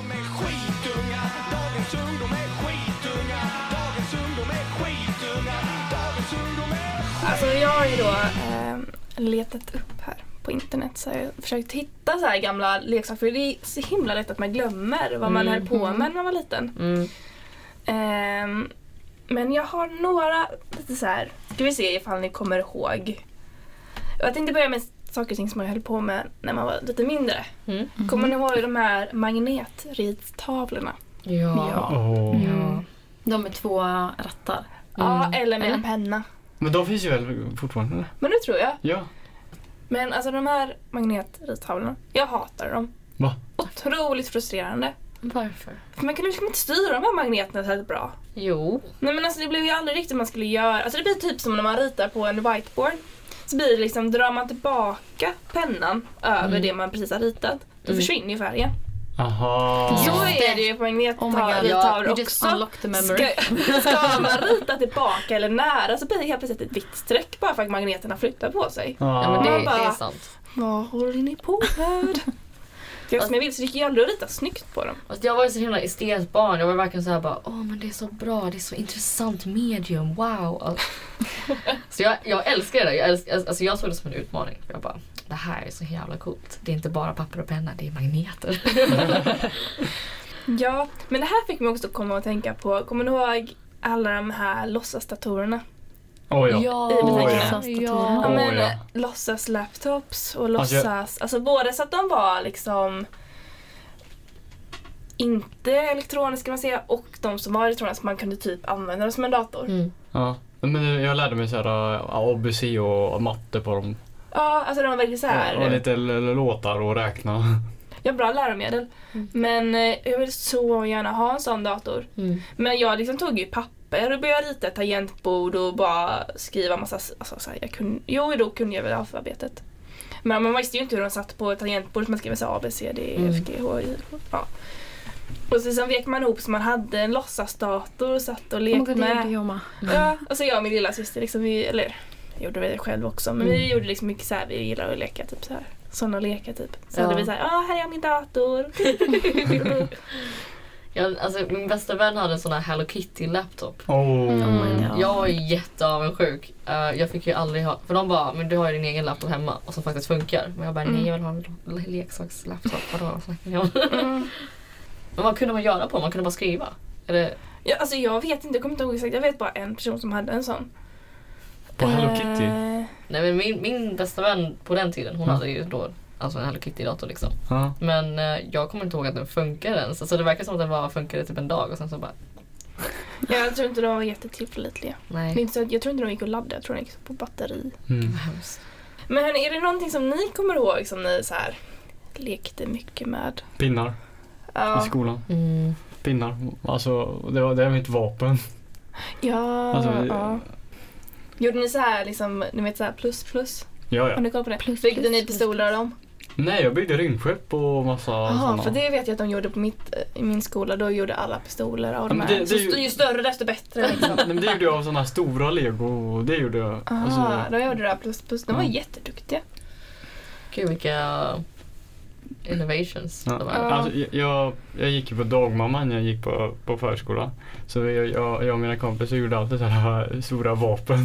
Skitunga, dagens ungdom är skitunga Dagens ungdom är skitunga, dagens ungdom är Alltså jag har ju då eh, letat upp här på internet så har jag försökt hitta så här gamla leksaker för det är så himla lätt att man glömmer vad man Mm. höll på med när man var liten. Mm. Ehm, men jag har några lite så här, ska vi se ifall ni kommer ihåg. Jag tänkte börja med saker och ting som man höll på med när man var lite mindre. Mm. Kommer ni ihåg de här magnetridtavlorna? Ja. Ja. Åh. Ja. De med två rattar. Ja, Mm. eller med Eller? en penna. Men de finns ju väl fortfarande? eller? Men det tror jag. Ja. Men alltså de här magnetridtavlorna, jag hatar dem. Va? Otroligt frustrerande. Varför? För man kunde liksom inte styra de här magneterna särskilt bra. Jo. Nej men alltså det blev ju aldrig riktigt man skulle göra. Alltså det blir typ som när man ritar på en whiteboard. Så blir det liksom, drar man tillbaka pennan över Mm. det man precis har ritat, då Mm. försvinner ju färgen. Aha. Så är det ju på Oh magnettavlor just också. unlocked the memory. Ska, ska man rita tillbaka eller nära så blir det helt plötsligt ett vitt streck bara för att magneterna flyttar på sig. Ja, men det, Man det bara- är sant. Vad håller ni på med? Jag som jag vill så det gick ju aldrig att rita snyggt på dem. Alltså jag var ju så himla estetiskt barn. Jag var verkligen såhär bara, åh men det är så bra, det är så intressant medium, wow. Alltså, så jag, jag älskar det där. Jag, älskar, alltså jag såg det som en utmaning. Jag bara, det här är så jävla coolt. Det är inte bara papper och penna, det är magneter. Ja, men det här fick mig också komma att tänka på, kommer ni ihåg alla de här låtsasdatorerna? Oh, ja. Ja, betänkandet. låtsasdatorerna. Ja, Åh, men ja. eh, låtsas laptops och Alltså, jag- låtsas, alltså både så att de var liksom inte elektroniska kan man säga och de som var elektroniska man kunde typ använda dem som en dator. Mm. Ja. Men jag lärde mig så här, äh, ABC och matte på dem. Ja, alltså de var väldigt så här. Och lite låtar och räkna. Ja, bra läromedel. Mm. Men eh, jag vill så gärna ha en sån dator. Mm. Men jag liksom tog ju papper och började rita ett tangentbord och bara skriva massa, alltså så här, jag kunde, jo då kunde jag väl alfabetet. Men man visste ju inte hur de satt på ett tangentbord så man skrev så A, B, C, D, E, F, G, H, I, K. Ja. Och så sen vek man ihop så man hade en låtsasdator och satt och Oh lekte god, det gjorde med. jag med. Ja, alltså jag och min lilla syster liksom, vi, eller jag gjorde det själv också, men vi Mm. gjorde liksom mycket så här, vi gillade att leka typ så här. Sådana lekar typ. Så Ja. hade vi såhär, ja här är jag min dator. Jag, alltså, min bästa vän hade en sån här Hello Kitty laptop. Oh. Mm. Ja. Jag var jätteavundsjuk. Uh, jag fick ju aldrig ha, för de bara, men du har ju din egen laptop hemma och som faktiskt funkar. Men jag bara, Mm. nej jag vill ha en le- leksakslaptop. Vadå snackar ni om? Mm. Men vad kunde man göra på? Man kunde bara skriva. Eller, Ja, alltså jag vet inte, jag kommer inte ihåg exakt. Jag vet bara en person som hade en sån. På Hello Kitty? Eh, nej men min, min bästa vän på den tiden, hon Mm. hade ju då alltså en Hello Kitty-dator liksom. Ja. Men eh, jag kommer inte ihåg att den funkade ens. Alltså det verkar som att den bara funkade typ en dag och sen så bara, jag tror inte de var jättetillförlitliga. Det är nej. inte så att- Jag tror inte de gick att ladda, jag tror de gick på batteri. Mm. Men hörni, är det någonting som ni kommer ihåg som ni så här lekte mycket med? Pinnar i Ja. skolan. Mm. Pinnar. Alltså, det var, det var mitt vapen. Ja, Alltså, ja. Gjorde ni så här liksom, ni vet så här plus plus? Ja, Har ja. ni koll på det? Plus, Byggde plus, ni plus, pistoler av dem? Nej, jag byggde rymdskepp och massa Jaha, sådana. för det vet jag att de gjorde på mitt, i min skola. Då gjorde alla pistoler av Ja, de här. det- det ju- ju... ju större desto bättre liksom. Nej, men det gjorde jag av sådana här stora lego. Det gjorde jag. Aha, Alltså, de gjorde det här plus plus. De var Ja. jätteduktiga. Gud vilka innovations ja. är. alltså, jag- jag, gick ju på dagmamman när jag gick på, på förskola. Så jag, jag, jag och mina kompisar gjorde alltid så här stora vapen.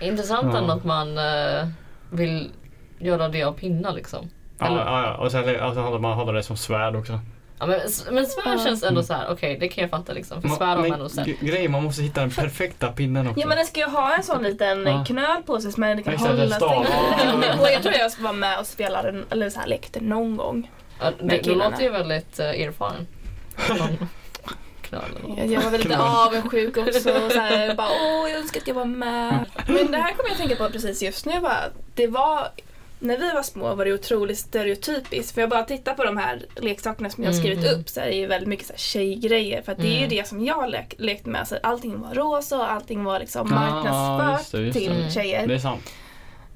Intressant Ja. ändå att man eh, vill göra det av pinnar liksom. Ja, ja, ja. Och sen alltså, hade man hade det som svärd också. Ja, men, men svärd Ja. känns ändå Mm. så här. okej det kan jag fatta liksom. För Man- svärd har man ändå sett. gre- Grejen, man måste hitta den perfekta pinnen också. Ja men den ska ju ha en sån liten Ja. knöl på sig som man kan hålla sig. Och jag tror jag ska vara med och spela den, eller så här lekte någon gång. Ja, det, du låter ju väldigt uh, erfaren. Jag, jag var väldigt avundsjuk också. Och så här, bara, Åh, jag önskar att jag var med. Men det här kommer jag att tänka på precis just nu. Bara, det var, när vi var små var det otroligt stereotypiskt. För jag bara tittar på de här leksakerna som jag har skrivit Mm. upp så är det ju väldigt mycket så här tjejgrejer. För att det är ju Mm. det som jag lek, lekte med. Så allting var rosa och allting var liksom Ja, marknadsfört just det, just det. till tjejer. Det är sant.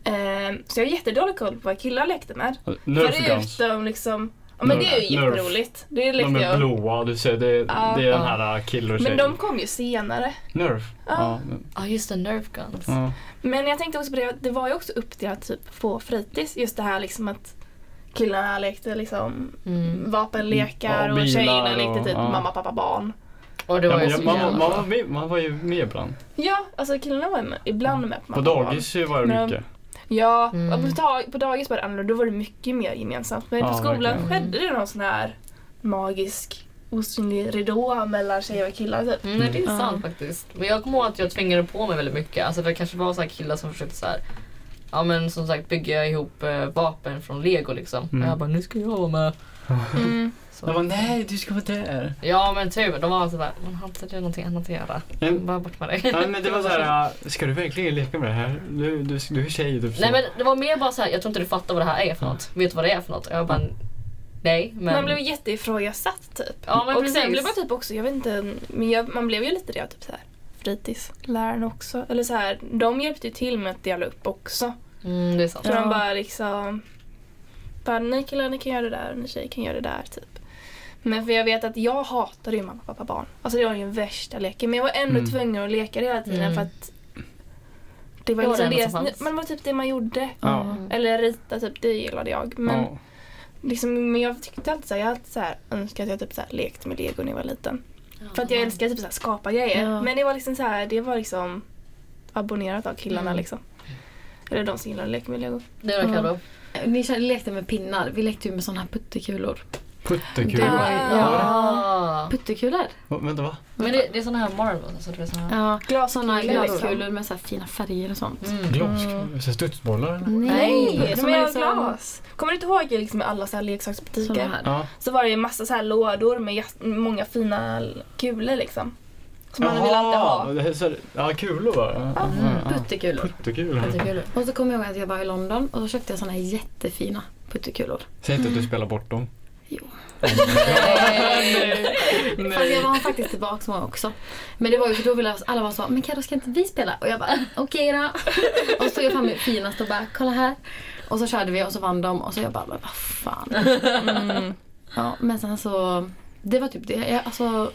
Ehm, så jag har jättedålig koll på vad killar lekte med. Nerf. Förutom liksom, ja men det är ju Nerf. jätteroligt. Det lekte De är blåa, du ser. Det, Ja. det är den Ja. här killer Men de kom ju senare. Nerf? Ja. Men- Ja just det, Nerf guns. ja. Men jag tänkte också på det, det var ju också uppdelat typ på fritids. Just det här liksom att killarna lekte liksom Mm. vapenlekar Ja, och bilar tjejerna lekte och- typ ja. mamma, pappa, barn. Och det var Ja, man, jävla man, var med, man var ju med ibland. Ja, alltså killarna var med, ibland med på På mamma och barn. dagis var det Men- mycket. Ja, Mm. på, dag, på dagis var det annorlunda. Då var det mycket mer gemensamt. Men Ja, på skolan verkligen. skedde det någon sån här magisk osynlig ridå mellan tjejer och killar typ. Mm, nej, det är Mm. sant faktiskt. Men jag kommer ihåg att jag tvingade på mig väldigt mycket. Alltså det kanske var så här killar som försökte så här. Ja men som sagt bygga ihop eh, vapen från lego liksom. Mm. Och jag bara nu ska jag vara med. Mm. Så. Jag bara, nej du ska vara där. Ja men tur, de var sådär, man har inte någonting annat att göra. Mm. Bara bort med dig. Ja, men det var så här, äh, ska du verkligen leka med det här? Du, du, du är tjej typ så. Nej men det var mer bara så här, jag tror inte du fattar vad det här är för något. Vet du vad det är för något? Och jag bara, Nej, men... Man blev jätteifrågasatt typ. ja, men och precis. sen blev man typ också, jag vet inte, men jag, man blev ju lite det typ så här fritidsläraren också. Eller så här, de hjälpte ju till med att dela upp också. Mm, det är sant. Så Ja. de bara liksom, bara ni killar ni kan göra det där och ni tjejer kan göra det där typ. Men för jag vet att jag hatade ju mamma, pappa, barn. Alltså det var ju värsta leken. Men jag var ändå Mm. tvungen att leka det hela tiden Mm. för att det var Det var liksom det som det, men det var typ det man gjorde. Ja. Eller rita typ, det gillade jag. Men, Ja. liksom, men jag tyckte alltid så här, jag alltid så här, önskat att jag typ så här, lekte med lego när jag var liten. För att jag älskar typ så här, skapa grejer. Ja. Men det var liksom så här, det var liksom abonnerat av killarna Mm. liksom. Eller de som gillar att leka med lego. Det var Carro. Ni lekte med pinnar. Vi lekte ju med såna här puttekulor. Puttekulor. Det var- Ja. Ja. Puttekulor? Va- Vänta va? Men det, det är såna här Marvel. Alltså, det är såna här... Ja, Glaskulor glaskulor med så här fina färger och sånt. Mm. Glaskulor? Så Studsbollar eller? Nej, de som är av liksom- glas. Kommer du inte ihåg liksom, alla så här leksaksbutiker? här. Ja. Så var det ju massa så här lådor med många fina kulor liksom. Som man vill alltid ha. så Ja, kulor va? Ja. Puttekulor. Puttekulor. Puttekulor. Och så kommer jag ihåg att jag var i London och så köpte jag såna här jättefina puttekulor. Säg inte att du spelar bort dem. Jo. Nej. Fast jag var faktiskt tillbaka många också. Men det var ju för då ville alla vara så, men Carro ska inte vi spela? Och jag bara, okej då. Och så tog jag fram mitt finaste och bara, kolla här. Och så körde vi och så vann de och så jag bara, men vad fan. Mm. Ja, men sen så, det var typ det. Jag, alltså,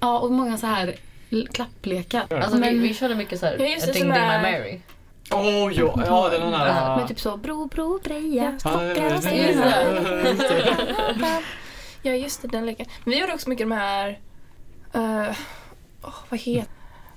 ja och många så här klapplekar. Alltså, vi, men, vi körde mycket såhär, Ja, just det, Ding Ding My Mary. Åh ja, ja den här... men typ så, bro, bro, breja, spockar och det- stenar. Ja just det, den leken. Vi gjorde också mycket de här... Uh, oh, vad heter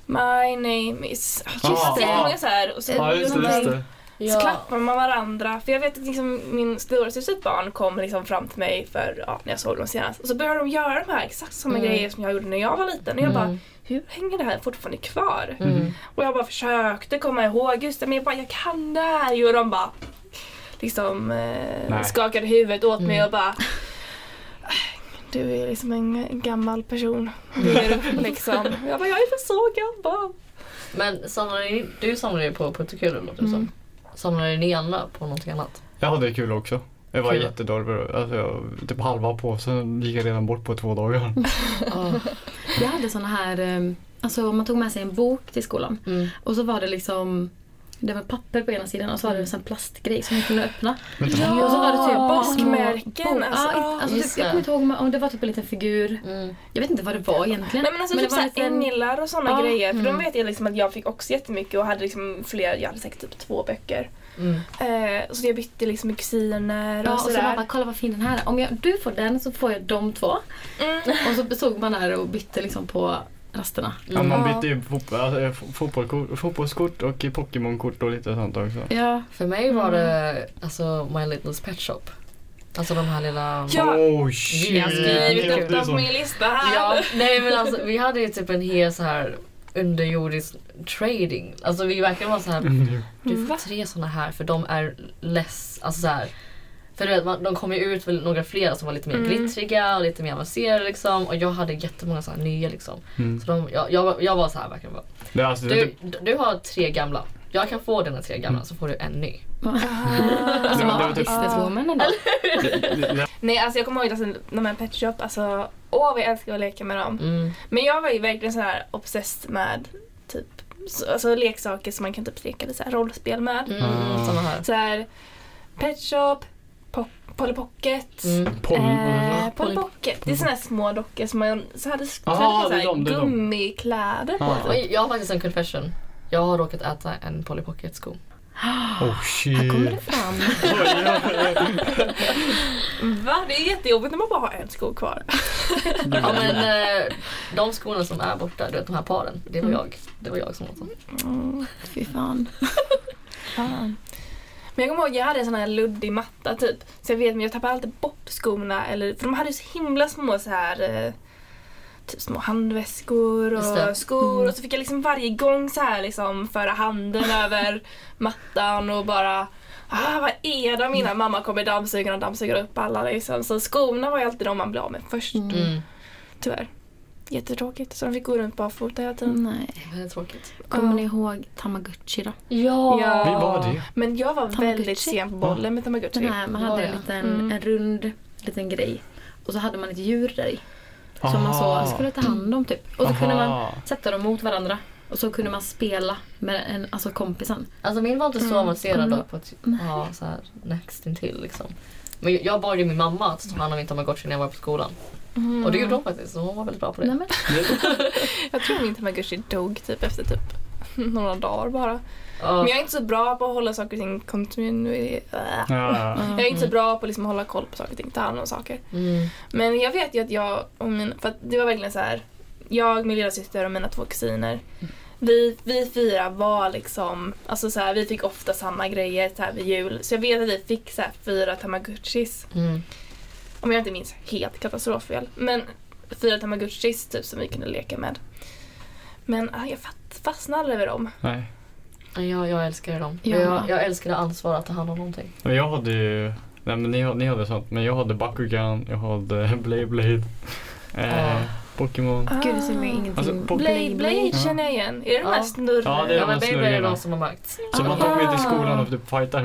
My name is... Oh, just Ah. det, jättemånga så här. Och så, Ja, just det. Just det. Så klappar man varandra. För jag vet att liksom, min storasysters barn kom liksom fram till mig för, ja, när jag såg dem senast. Och så började de göra de här exakt samma Mm. grejer som jag gjorde när jag var liten. Och jag bara, Mm. hur hänger det här fortfarande kvar? Mm. Och jag bara försökte komma ihåg just det, men jag bara, jag kan det här. Och de bara liksom eh, skakade huvudet åt mig Mm. och bara du är liksom en gammal person. Du liksom. Jag bara, jag är för så gammal. Men samlade ni, du samlade ju på puttekulor låter det som. Samlade ni andra på någonting annat? Jag hade kul också. Jag var Kul. jättedålig. Alltså, jag, typ halva påsen gick jag redan bort på två dagar. Jag hade såna här, eh, alltså man tog med sig en bok till skolan. Mm. Och så var det liksom det var papper på ena sidan och så var det en sån plastgrej som man kunde öppna. Men Ja, och så var det typ bockmärken, Små, alltså, ja, ja, alltså typ, jag det. kommer inte ihåg om- om det var typ en liten figur. Mm. Jag vet inte vad det var egentligen. Nej men alltså det typ var en liten- änglar och sådana Ja, grejer. För de mm. vet jag liksom att jag fick också jättemycket och hade liksom fler, jag hade säkert typ två böcker. Mm. Eh, så jag bytte liksom med kusiner Ja, och och så sådär. bara, kolla vad fin den här är. Om jag, du får den så får jag de två. Mm. Och så stod man där och bytte liksom på rasterna. ja, man bytte ju fot- alltså, fo- fotbollskort, fotbollskort och Pokémonkort och lite sånt också. Ja. För mig var det alltså My Little Pet Shop. Alltså de här lilla... Ja. Oh shit! Jag har skrivit upp dem på min lista här. Ja, nej men alltså vi hade ju typ en hel så här underjordisk trading. Alltså vi verkligen var så här Mm. du får tre såna här för de är less, alltså så här. För du vet, man, de kom ju ut väl några fler som var lite mer Mm. glittriga och lite mer avancerade liksom. Och jag hade jättemånga här nya liksom. Mm. Så de, jag, jag, var- jag var så här verkligen bara. Det alltså, det, Du, du har tre gamla. Jag kan få dina tre gamla så får du en ny. Alltså man var typ- businesswoman ändå. Nej alltså jag kommer ihåg alltså, de här Pet Shop, alltså åh jag älskar att leka med dem. Mm. Men jag var ju verkligen så här obsessed med typ så, alltså leksaker som man kan typ leka lite så här rollspel med. Mm, Ah. Så här Pet Shop, Polly Pocket. Mm. Poll, Eh, Polly Pocket, det är såna här små dockor som man så hade så Aha, hade så här gummikläder på. Typ. Jag har faktiskt en confession. Jag har råkat äta en Polly Pocket-sko. oh shit. Här kommer det fram. Va? Det är jättejobbigt när man bara har en sko kvar. Ja men eh, de skorna som är borta, du vet de här paren. Det var jag. Det var jag som åt dem. Mm, Fy fan. fan. Men jag kommer ihåg jag hade en sån här luddig matta typ. Så jag vet men jag tappade alltid bort skorna. Eller, för de hade så himla små så här eh, typ små handväskor och skor. Mm. Och så fick jag liksom varje gång så här liksom föra handen över mattan och bara Ah, vad är de innan mamma kommer dammsugaren och dammsuger upp alla liksom. Så skorna var ju alltid de man blev av med först. Mm. Mm. Tyvärr. Jättetråkigt. Så de fick gå runt barfota hela tiden. Nej. Väldigt tråkigt. Kommer Ja. ni ihåg Tamagotchi då? Ja! Ja. Vi var det. Men jag var Tamagotchi. väldigt sen på bollen med Tamagotchi. Den här, man Ja, hade ja. en liten Mm. en rund liten grej. Och så hade man ett djur där i. Som man Aha. så skulle ta hand om typ. Och så kunde man Aha. sätta dem mot varandra. Och så kunde man spela med en, alltså kompisen. Alltså min var inte så Mm. avancerad Mm. då på att ha så här next intill liksom. Men jag- bad ju min mamma att ta hand om min tamagotchi när jag var på skolan. Mm. Och det gjorde hon faktiskt, så hon var väldigt bra på det. Nej, men, Jag tror min tamagotchi dog typ efter typ några dagar bara. Ja. Men jag är inte så bra på att hålla saker och ting kontinuerligt. Ja. Jag är inte så bra på liksom att hålla koll på saker och ting, ta hand om saker. Mm. Men jag vet ju att jag och min, för att det var verkligen så här. Jag, min lilla syster och mina två kusiner. Vi, vi fyra var liksom, alltså så här, vi fick ofta samma grejer så här vid jul. Så jag vet att vi fick så här fyra tamagotchis. Mm. Om jag inte minns helt katastroffel. Men fyra tamagotchis typ som vi kunde leka med. Men ah, jag fastnade aldrig vid dem. Nej. Jag, jag älskade dem. Ja. Jag, jag älskade ansvar att ta hand om någonting. Men jag hade ju, nej men ni, ni hade sånt, men jag hade Bakugan, jag hade Blade Blade, eh. Pokémon. Gud, det säger mig ingenting. Alltså, Blade Blade Ja. känner jag igen. Är det de här Ja. snurror? Ja, det är de men Baby är snurrorna. de som har makt. Så man tog med till skolan Ah. och typ fightade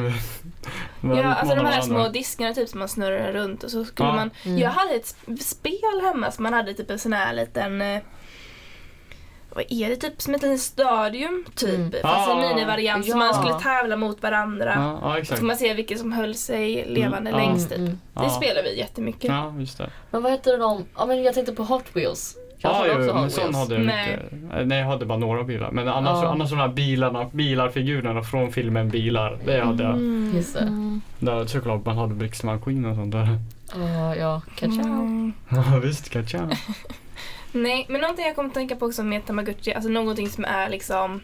med, Ja, alltså de här små diskarna typ som man snurrar runt och så skulle Ja. man... Mm. Jag hade ett sp- spel hemma som man hade typ en sån här liten... Vad är det? Typ som ett litet stadium typ. Mm. Fast en Ah. minivariant Ja. som man skulle tävla mot varandra. Ja, Så exakt. får man se vilken som höll sig levande Mm, längst typ. Mm, mm. Det spelar vi jättemycket. Ja, just det. Men vad heter de? Ja men jag tänkte på Hot Wheels. Jag Ja, jo, också men sån hade jag Nej. inte. Nej, jag hade bara några bilar. Men annars, annars de här bilarna, bilarfigurerna från filmen Bilar, det hade jag. Mm. Just det. Mm. Där såklart man hade Brixton McQueen och sånt där. Ja, ja. Mm. Ja visst, katja. Nej, men någonting jag kommer att tänka på också med Tamagotchi, alltså någonting som är liksom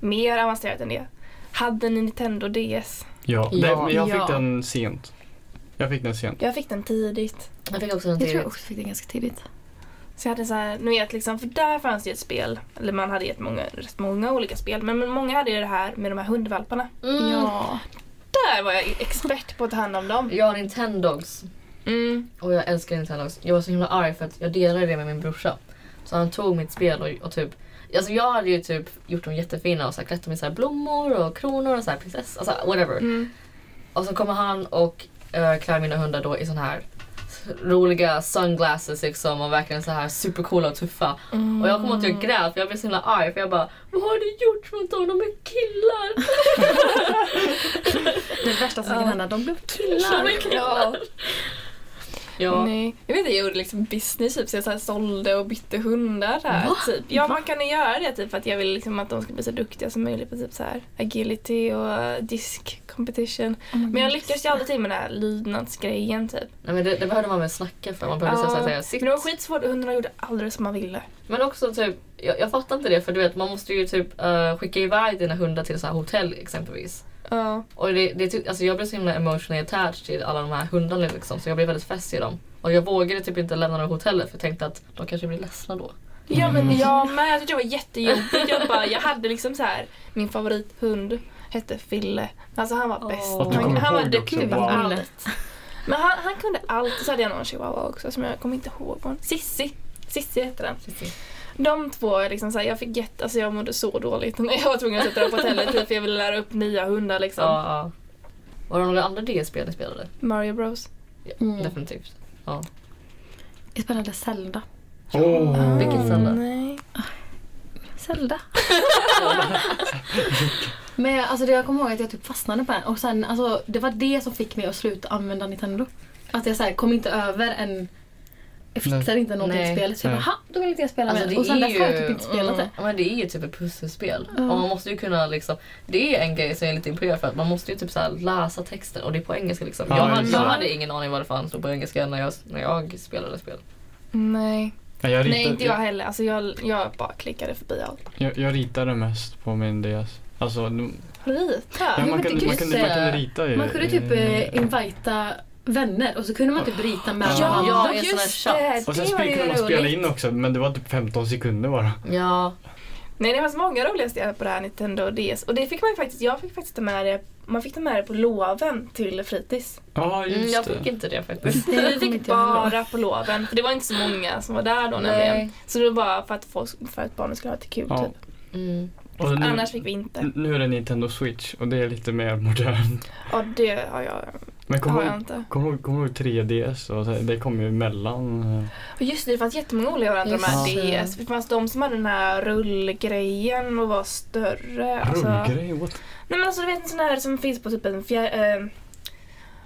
mer avancerat än det. Hade ni Nintendo DS? Ja, Ja. det, men jag fick Ja. den sent. Jag fick den sent. Jag fick den tidigt. Jag fick också en Jag tror jag tidigt. också fick det ganska tidigt. Så jag hade så här, nu vet liksom, för där fanns det ju ett spel, eller man hade jättemånga, rätt många olika spel, men många hade ju det här med de här hundvalparna. Mm. Ja. Där var jag expert på att ta hand om dem. Jag har Nintendogs. Mm. Och jag älskar Nintendogs. Jag var så himla arg för att jag delade det med min brorsa. Så han tog mitt spel och, och typ Alltså jag hade ju typ gjort dem jättefina och så här klätt dem i så här blommor och kronor och så här prinsess, alltså whatever. Mm. Och så kommer han och uh, klär mina hundar då i sån här roliga sunglasses liksom och verkligen så här supercoola och tuffa. Och jag kommer ihåg att jag grät för jag blev så himla arg för jag bara Vad har du gjort mot dem? De är killar! Det värsta som kan hända, de blev De killar. är killar! Ja. Nej. Jag vet inte, jag gjorde liksom business typ så jag så här sålde och bytte hundar här, Va? typ. Ja, Va? man kan ju göra det typ för att jag vill liksom att de ska bli så duktiga som möjligt på typ så här agility och uh, disk competition. Oh Men jag lyckas ju aldrig till med den här lydnadsgrejen typ. Nej men det, det behövde man väl snacka för. Man behövde så här säga sitt. Men det var skitsvårt, hundarna gjorde aldrig som man ville. Men också typ, jag, jag fattar inte det för du vet man måste ju typ eh, skicka iväg dina hundar till så här hotell exempelvis. Ja. Och det, det, alltså jag blev så himla emotionally attached till alla de här hundarna liksom så jag blev väldigt fäst i dem. Och jag vågade typ inte lämna dem i hotellet för jag tänkte att de kanske blir ledsna då. Ja Mm. men jag med, jag tyckte det var jättejobbigt. Jag, bara, jag hade liksom så här, min favorithund hette Fille. Alltså han var Åh. bäst. Han, han var duktig på allt. Men han, han kunde allt. Så hade jag någon chihuahua också som jag kommer inte ihåg. Sissi. Sissi hette den. De två, liksom så här, jag fick jätte, alltså jag mådde så dåligt när jag var tvungen att sätta dem på hotellet typ, för jag ville lära upp nya hundar liksom. Ja, ja. Var det några andra DS-spel ni spelade? Mario Bros. Ja, Mm. Definitivt. Ja. Jag spelade Zelda. Oh. Vilken Zelda? Nej. Zelda. Men alltså det jag kommer ihåg att jag typ fastnade på den och sen alltså det var det som fick mig att sluta använda Nintendo. Att jag så här, kom inte över en jag Nej. inte någonting i spelet så jag bara, ha, då vill inte jag spela Alltså, med. Och sen dess har jag typ inte spelat det. mm, men det är ju typ ett pusselspel. Ja. Och man måste ju kunna liksom, det är en grej som jag är lite imponerad för att man måste ju typ så här läsa texten och det är på engelska liksom. Ja, jag, hade, jag hade ingen aning vad det fanns på engelska när jag, när jag spelade spel. Nej. Jag, Nej, ritade, inte jag heller. Alltså jag, jag bara klickade förbi allt. jag, jag ritade mest på min DS. Alltså, Rita? ja, man, kunde, kan man, ju kunde, man kunde rita ju. Man kunde typ eh, invita vänner och så kunde man typ rita med Ja, varandra. ja, i en sån här just det. Och sen det kunde man spela in också, men det var typ 15 sekunder bara. Ja, Nej, det fanns många roliga ställen på det här Nintendo DS. Och det fick man ju faktiskt, jag fick faktiskt ta med det, man fick ta med det på loven till fritids. Ja, mm, just jag det. fick inte det faktiskt. Det vi fick jag bara på loven, för det var inte så många som var där då Nej. nämligen. Så det var bara för att, folk, för att barnen skulle ha lite kul Ja. typ. Mm. Och nu, Annars fick vi inte. nu är det Nintendo Switch och det är lite mer modernt. Ja, det har jag. Men kommer du ihåg- kommer du ihåg 3DS? Och så, det kom ju emellan. eh, Och just det, det fanns jättemånga olika varianter av de här Just det. DS. Det fanns de som hade den här rullgrejen och var större. Alltså, Rullgrej? What? nej men alltså du vet en sån här som finns på typ en fjär, eh,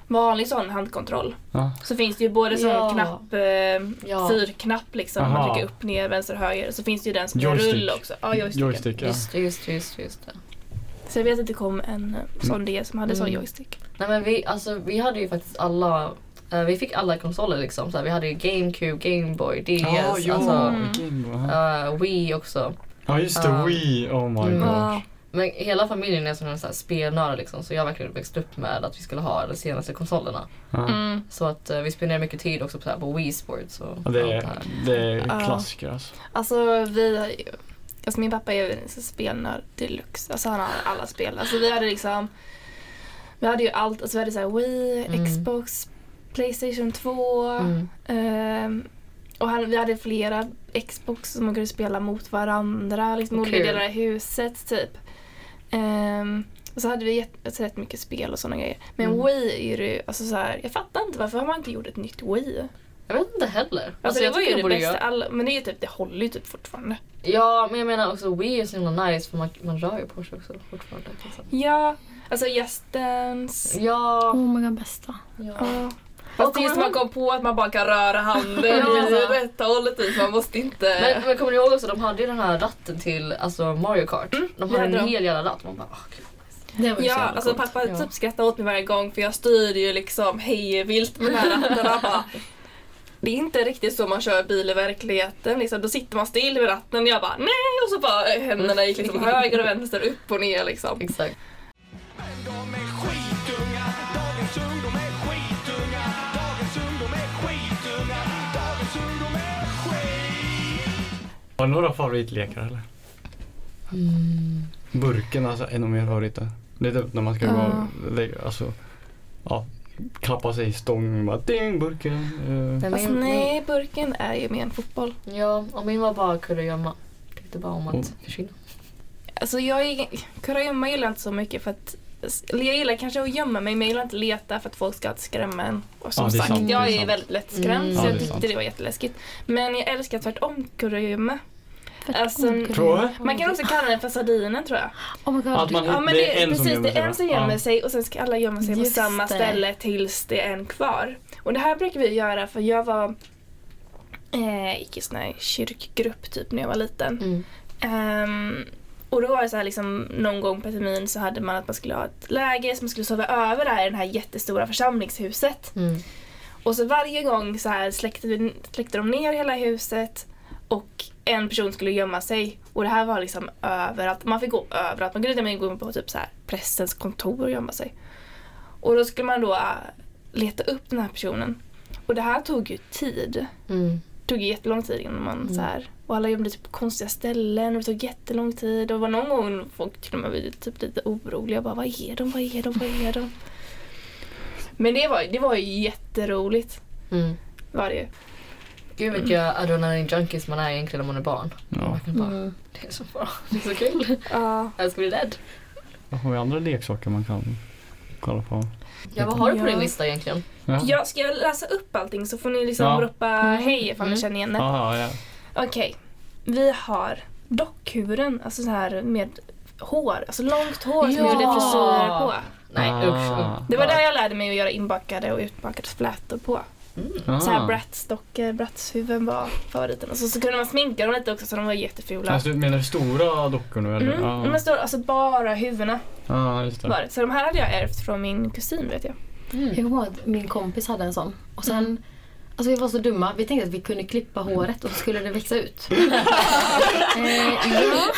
vanlig sån handkontroll. Ja. Så finns det ju både sån Ja. knapp, eh, Ja. fyrknapp liksom. Man Aha. trycker upp, ner, vänster, höger. Så finns det ju den som är rull också. Ja, joystick. Joystick, ja. Just just just just det. Så jag vet att det kom en sån DS som hade sån Mm. joystick. Nej men vi, alltså, vi hade ju faktiskt alla eh, vi fick alla konsoler liksom. Så vi hade ju GameCube, Gameboy, DS, ja, alltså, Mm. Eh, Wii också. Ja just det, Ja. Wii. Oh my Mm. god. Men hela familjen är som en spelnördar liksom. Så jag har verkligen växt upp med att vi skulle ha de senaste konsolerna. Mm. Så att eh, vi spenderar mycket tid också på, så här, på Wii Sports och Ja, det, allt är, det här. det är klassiker alltså. Alltså vi alltså min pappa är en spelnörd deluxe. Alltså han har alla spel. Alltså vi hade liksom, vi hade ju allt, alltså vi hade så Wii, Mm. Xbox, Playstation 2. Mm. ehm, och han, vi hade flera Xbox som man kunde spela mot varandra, liksom olika delar av huset typ. Ehm, och så hade vi jätte, alltså, rätt mycket spel och sådana grejer. Men Mm. Wii är ju, alltså så här, jag fattar inte varför har man inte gjort ett nytt Wii? Jag vet inte heller. Alltså, det jag var ju tycker det bästa, alla, men det är ju typ, det håller ju typ fortfarande. Ja, men jag menar också Wii är så himla nice för man, man rör ju på sig också fortfarande. Liksom. Ja, alltså Just Dance. Ja. Oh my god, bästa. ja. Ja. Fast tills man kom på att man bara kan röra handen Ja. i rätt hållet typ. Man måste inte... Men, men kommer ni ihåg också, de hade ju den här ratten till alltså Mario Kart. Mm, de det hade en de. hel jävla ratt. Man bara, åh, gud. Det var ju så Ja, alltså coolt. pappa Ja. typ skrattar åt mig varje gång för jag styrde ju liksom hej vilt med den här ratten. Det är inte riktigt så man kör bil i verkligheten. Liksom. Då sitter man still vid ratten och jag bara nej och så bara eh, händerna gick liksom höger och vänster, upp och ner liksom. Exakt. Är är är är. Har du några favoritlekar eller? Burken alltså, en av mina favoriter. Det är typ när man ska Ja. gå och lägga, alltså, ja, klappa sig i stång bara ding burken. eh. Men Alltså min, nej, burken är ju mer en fotboll. ja, och min var bara kurragömma. Tyckte bara om att Oh. försvinna. Alltså jag är, kurragömma gillar inte så mycket för att jag gillar kanske att gömma mig men jag gillar inte leta för att folk ska skrämma en. Och som Ja, är sagt, sant, är jag är sant. väldigt lättskrämd Mm. så Ja, jag det är tyckte sant. det var jätteläskigt. Men jag älskar tvärtom kurragömma. Fett Alltså, god grej. du? Man kan också kalla den för sardinen tror jag. Oh my god. Att man, Ja men det det är en som precis, gömmer det är en som gömmer Ja. sig och sen ska alla gömma sig på Just samma det. ställe tills det är en kvar. Och det här brukar vi göra för jag var eh, gick i sån här kyrkgrupp typ när jag var liten. Mm. Ehm, och då var det så här liksom någon gång per termin så hade man att man skulle ha ett läge som man skulle sova över där i det här jättestora församlingshuset. Mm. Och så varje gång så här släckte, vi, släckte de ner hela huset och en person skulle gömma sig. Och det här var liksom överallt. Man fick gå överallt. Man kunde med gå in på typ så här prästens kontor och gömma sig. Och då skulle man då äh, leta upp den här personen. Och det här tog ju tid. Mm. Det tog ju jättelång tid innan man Mm. så här, och alla gömde typ på konstiga ställen och det tog jättelång tid och det var någon gång folk till och med blev typ lite oroliga bara vad är de, vad är de, vad är de? Men det var, det var ju jätteroligt. Mm. Var det ju. Gud vilka adrenalin junkies man är egentligen när man är barn. Man Ja. verkligen bara, Mm. Det är så bra. Det är så kul. Ja. Jag ska bli rädd. Vad har vi andra leksaker man kan kolla på? Ja, vad har du på din lista egentligen? Ja. Ja, ska jag läsa upp allting så får ni liksom Ja. ropa Mm. hej ifall ni Mm. känner igen det. Ja, ja. Okej. Vi har dockhuvuden, alltså så här med hår, alltså långt hår som Ja. gjorde frisyrer på. Nej Ah. usch. Det var där jag lärde mig att göra inbakade och utbakade flätor på. Mm. Så här Ah. Bratz-dockor, Bratz-huvuden var favoriten. Och så, så kunde man sminka dem lite också så de var jättefula. Alltså, menar du stora dockor nu eller? Mm. Ja, Men står alltså bara huvudena ah, just det. var det. Så de här hade jag ärvt från min kusin vet jag. Mm. Jag kommer ihåg att min kompis hade en sån. Och sen, alltså vi var så dumma. Vi tänkte att vi kunde klippa håret och så skulle det växa ut. eh, ja.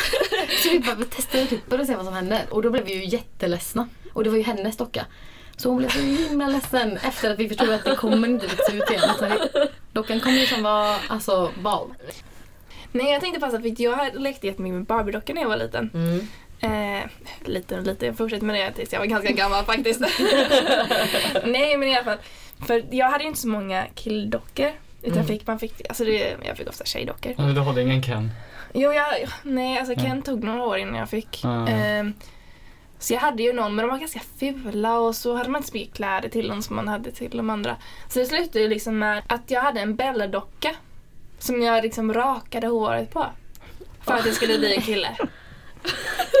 Så vi bara testade typ och se vad som hände. Och då blev vi ju jätteledsna. Och det var ju hennes docka. Så hon blev så himla ledsen efter att vi förstod att det kommer inte växa ut igen. Dockan kommer ju som vara alltså bal. Nej jag tänkte fast att jag lekte jättemycket med Barbie-dockor när jag var liten. Mm. Eh, liten och liten, jag fortsatte med det tills jag var ganska gammal faktiskt. Nej men i alla fall. För jag hade ju inte så många killdockor. Utan Mm. fick, man fick, alltså det, jag fick ofta tjejdockor. Alltså, du hade ingen Ken? Jo, jag, nej alltså Ken Mm. tog några år innan jag fick. Ah. Ehm, Så jag hade ju någon, men de var ganska fula och så hade man inte så mycket kläder till dem som man hade till de andra. Så det slutade ju liksom med att jag hade en Bella-docka som jag liksom rakade håret på. För att det skulle bli en kille.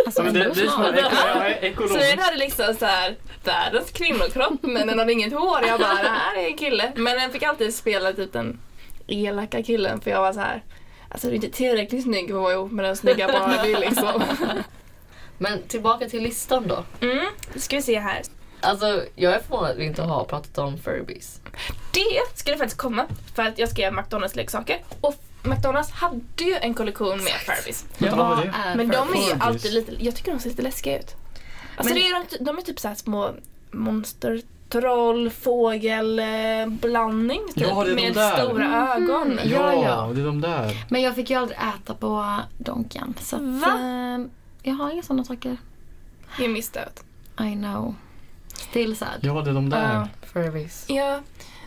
Alltså, Men det, det är som Så den hade liksom så här världens kvinnokropp men den hade inget hår. Jag bara, det här är en kille. Men den fick alltid spela typ den elaka killen för jag var så här. Alltså du är inte tillräckligt snygg för att vara ihop med den snygga Barbie liksom. Men tillbaka till listan då. Mm, nu ska vi se här. Alltså jag är förvånad att vi inte har pratat om Furbies. Det skulle faktiskt komma för att jag ska göra McDonalds-leksaker. Och McDonalds hade ju en kollektion med Furbies. Vänta, vad är Men de är ju alltid lite, jag tycker de ser lite läskiga ut. Alltså Men- det är de, de är typ så små monster, troll, fågel, eh, blandning typ. Ja, med där. stora ögon. Mm. Ja, Ja, ja. det är de där. Men jag fick ju aldrig äta på Donken. Så att, Va? Jag har inga sådana saker. Jag missade ut. I know. Still sad. Ja, det är de där. Ja. Furbies. Ja.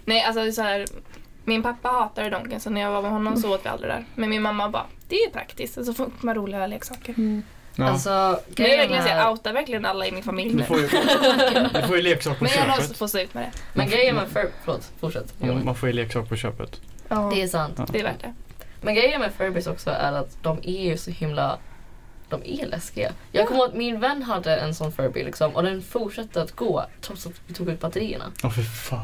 Nej, alltså det är så här. Min pappa hatade Donken så när jag var med honom så åt vi aldrig där. Men min mamma bara, det är ju praktiskt. Och så får man roliga leksaker. Mm. Ja. Alltså Nu är verkligen så jag outar verkligen alla i min familj Du nu. får ju, du får ju leksak på Men jag måste köpet. få se ut med det. men grejen med Fur... Förlåt, fortsätt. Mm, Man får ju leksak på köpet. Ja. Det är sant. Det är värt det. Men grejen med Furbies också är att de är ju så himla de är läskiga. Jag kommer ihåg att min vän hade en sån Furby liksom, och den fortsatte att gå trots att vi tog ut batterierna. Åh fy fan.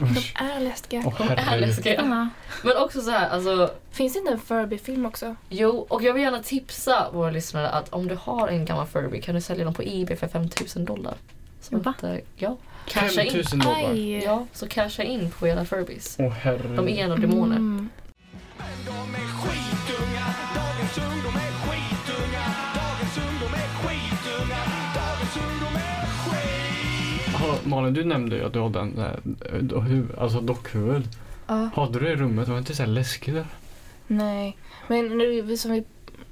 De Usch. är läskiga. Åh De är läskiga. Ja. Men också så här, alltså Finns det inte en Furby-film också? Jo, och jag vill gärna tipsa våra lyssnare att om du har en gammal Furby kan du sälja dem på Ebay för 5000 dollar. Så Va? att, eh, ja, casha in. 5000 dollar. Aj. Ja, så casha in på era Furbies. Åh herregud. De är ändå demoner. Mm. Malin, du nämnde ju att du hade en eh, alltså dockhuvud. Ja. Hade du det i rummet? Var det inte så här läskigt? där? Nej. Men nu, vi som vi,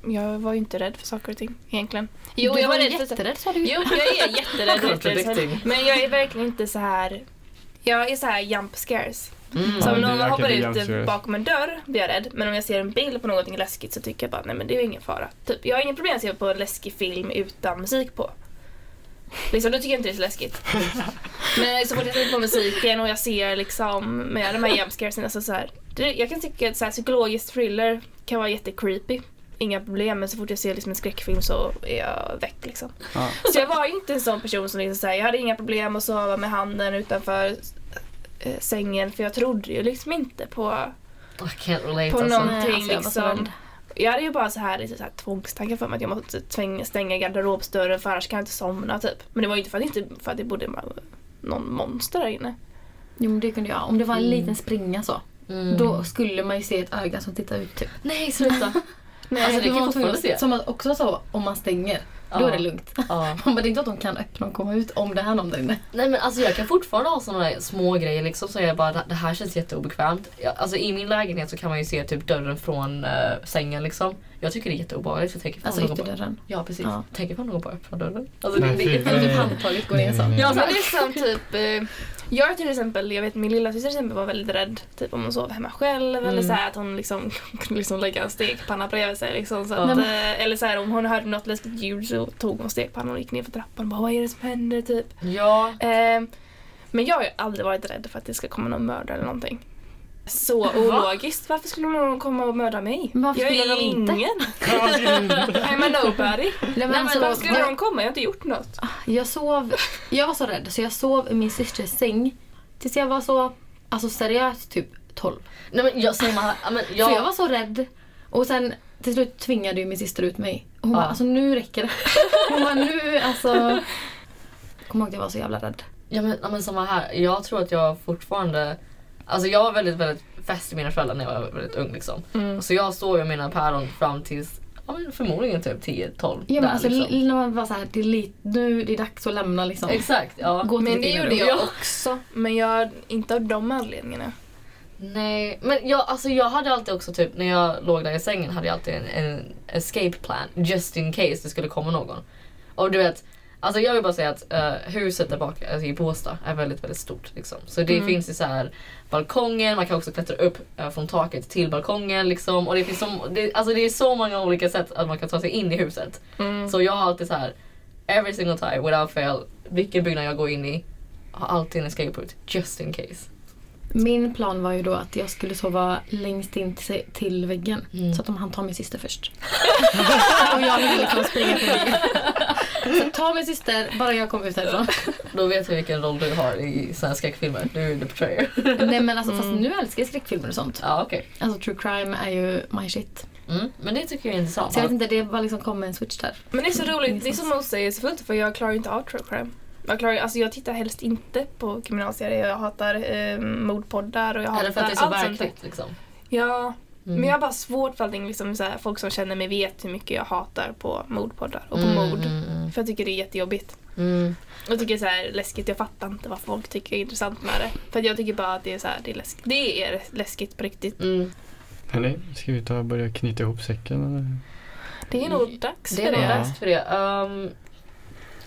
jag var ju inte rädd för saker och ting egentligen. Jo, du jag var var rädd jätterädd sa du. Jo, jag är jätterädd. Men jag är verkligen inte så här... Jag är så här jump scares. Mm. Så Ja, om någon kan hoppar ut bakom en dörr blir jag rädd. Men om jag ser en bild på någonting läskigt så tycker jag bara nej men det är ju ingen fara. Typ, jag har inga problem att se på en läskig film utan musik på. Liksom, då tycker jag inte det är så läskigt. Men så fort jag sätter på musiken och jag ser liksom med de här jump scaresen, alltså så här, det, jag kan tycka att så här, psykologisk thriller kan vara jättecreepy. Inga problem, men så fort jag ser liksom en skräckfilm så är jag väck liksom. Ja. Så jag var ju inte en sån person som liksom säger jag hade inga problem att sova med handen utanför eh, sängen för jag trodde ju liksom inte på I can't relate På alltså. Någonting jag var så liksom. Jag hade ju bara så här lite så här tvångstankar för mig att jag måste tvänga, stänga garderobsdörren för annars kan jag inte somna typ. Men det var ju inte för att, inte, för att det bodde någon monster där inne. Jo men det kunde jag. Om det var en Mm. liten springa så. Mm. Då skulle man ju se ett öga som tittar ut typ. Nej, sluta. Nej, Alltså, det Då kan var tvungen att- se. Som att också så om man stänger. Då Ja. är det lugnt. Ja. Man bara, det är inte att de kan öppna och komma ut om det är någon där inne. Nej men alltså jag kan fortfarande ha sådana små grejer liksom så jag bara det- här känns jätteobekvämt. Jag, alltså i min lägenhet så kan man ju se typ dörren från eh, sängen liksom. Jag tycker det är jätteobehagligt för fan Alltså någon bara, ytterdörren. Ja precis. Ja. Tänk ifall någon bara öppnar dörren. Alltså Nej, det, det. Eller typ handtaget går ner så. Ja, men det är som typ... Eh, jag till exempel, jag vet min lilla syster till exempel var väldigt rädd typ om hon sov hemma själv eller Mm. så här att hon liksom kunde liksom lägga en stekpanna bredvid sig. Liksom, så Ja. att, eh, eller så här om hon hörde något läskigt ljud så tog hon stekpannan och gick ner för trappan och bara vad är det som händer typ. ja. Eh, men jag har ju aldrig varit rädd för att det ska komma någon mördare eller någonting. Så ologiskt. Varför skulle någon komma och mörda mig? Men varför jag skulle är de inte? ingen. I'm a nobody. Nej, Nej, men alltså, varför skulle jag, någon komma? Jag har inte gjort något. jag sov, jag var så rädd så jag sov i min systers säng tills jag var så, alltså seriöst typ 12. Nej men jag säger man, ja, men För jag jag, var så rädd. Och sen till slut tvingade ju min syster ut mig. Hon Ja. bara, alltså nu räcker det. Hon bara, nu alltså. Jag kommer ihåg att jag var så jävla rädd. ja, men, ja men samma här. Jag tror att jag fortfarande, alltså jag var väldigt väldigt fäst i mina föräldrar när jag var väldigt ung liksom. Mm. Så jag såg ju mina päron fram tills, ja förmodligen typ 10-12. Ja, men där, alltså, liksom. när man var så här, det är lite, nu det är dags att lämna liksom. Exakt, ja. Gå Men det gjorde jag Ja. också. Men jag, inte av de anledningarna. Nej, men jag, alltså jag hade alltid också typ när jag låg där i sängen hade jag alltid en, en escape plan just in case det skulle komma någon. Och du vet, alltså jag vill bara säga att eh, huset där bak alltså i Båstad är väldigt väldigt stort liksom. Så det Mm. finns ju så här balkongen, man kan också klättra upp eh, från taket till balkongen liksom. Och det finns så, det, alltså det är så många olika sätt att man kan ta sig in i huset. Mm. Så jag har alltid så här every single time without fail. Vilken byggnad jag går in i har alltid en escape route just in case. Min plan var ju då att jag skulle sova längst in till väggen. Mm. Så att de hann ta min syster först. och jag ville liksom springa förbi. Så ta min syster, bara jag kom ut härifrån. Då vet vi vilken roll du har i här skräckfilmer. Du är the betrayer. Nej men alltså fast Mm. nu älskar jag skräckfilmer och sånt. Ja okej. Alltså true crime är ju my shit. Mm. Men det tycker jag är intressant. Så jag vet inte, det bara liksom kom en switch där. Men det är så roligt, det är så motsägelsefullt för jag klarar ju inte av true crime. Jag, klarar, alltså jag tittar helst inte på kriminalserier, jag hatar eh, mordpoddar och jag Är det hatar för att det är så allt sånt verkligt liksom? Ja, Mm. men jag har bara svårt för allting, liksom, så här, folk som känner mig vet hur mycket jag hatar på mordpoddar och på Mm, mord. mm, mm. För jag tycker det är jättejobbigt. Mm. Jag tycker det är så här läskigt, jag fattar inte vad folk tycker är intressant med det. För jag tycker bara att det är, så här, det är läskigt. Det är läskigt på riktigt. Mm. Hörni, ska vi ta och börja knyta ihop säcken? Eller? Det är nog dags Det för är nog det. Ja. dags för det. Ehm,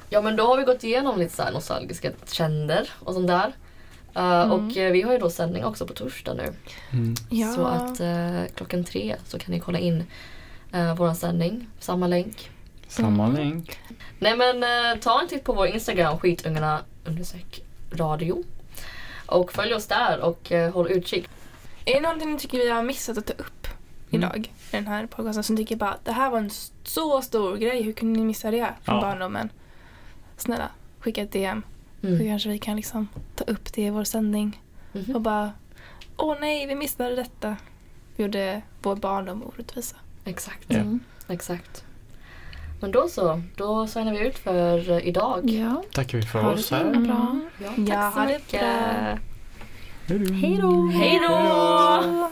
ja men då har vi gått igenom lite så här nostalgiska känder och sånt där. Eh, Mm. Och eh, vi har ju då sändning också på torsdag nu. Mm. Ja. Så att eh, klockan tre så kan ni kolla in uh, vår sändning. Samma länk. Samma Mm. länk. Nej men eh, ta en titt på vår Instagram, skitungarna radio. Och följ oss där och eh, håll utkik. Är det någonting ni tycker vi har missat att ta upp Mm. idag i den här podcasten som tycker bara att det här var en så stor grej, hur kunde ni missa det från Ja. barndomen? Snälla, skicka ett DM Mm. Så kanske vi kan liksom ta upp det i vår sändning mm. och bara Åh nej, vi missade detta. Vi gjorde vår barndom orättvisa. Exakt. Mm. Exakt. Men då så, då signar vi ut för idag. Ja. Tackar vi för ha oss här. Mm. Bra. Ja, tack ja, så mycket. Hej då. Hej då.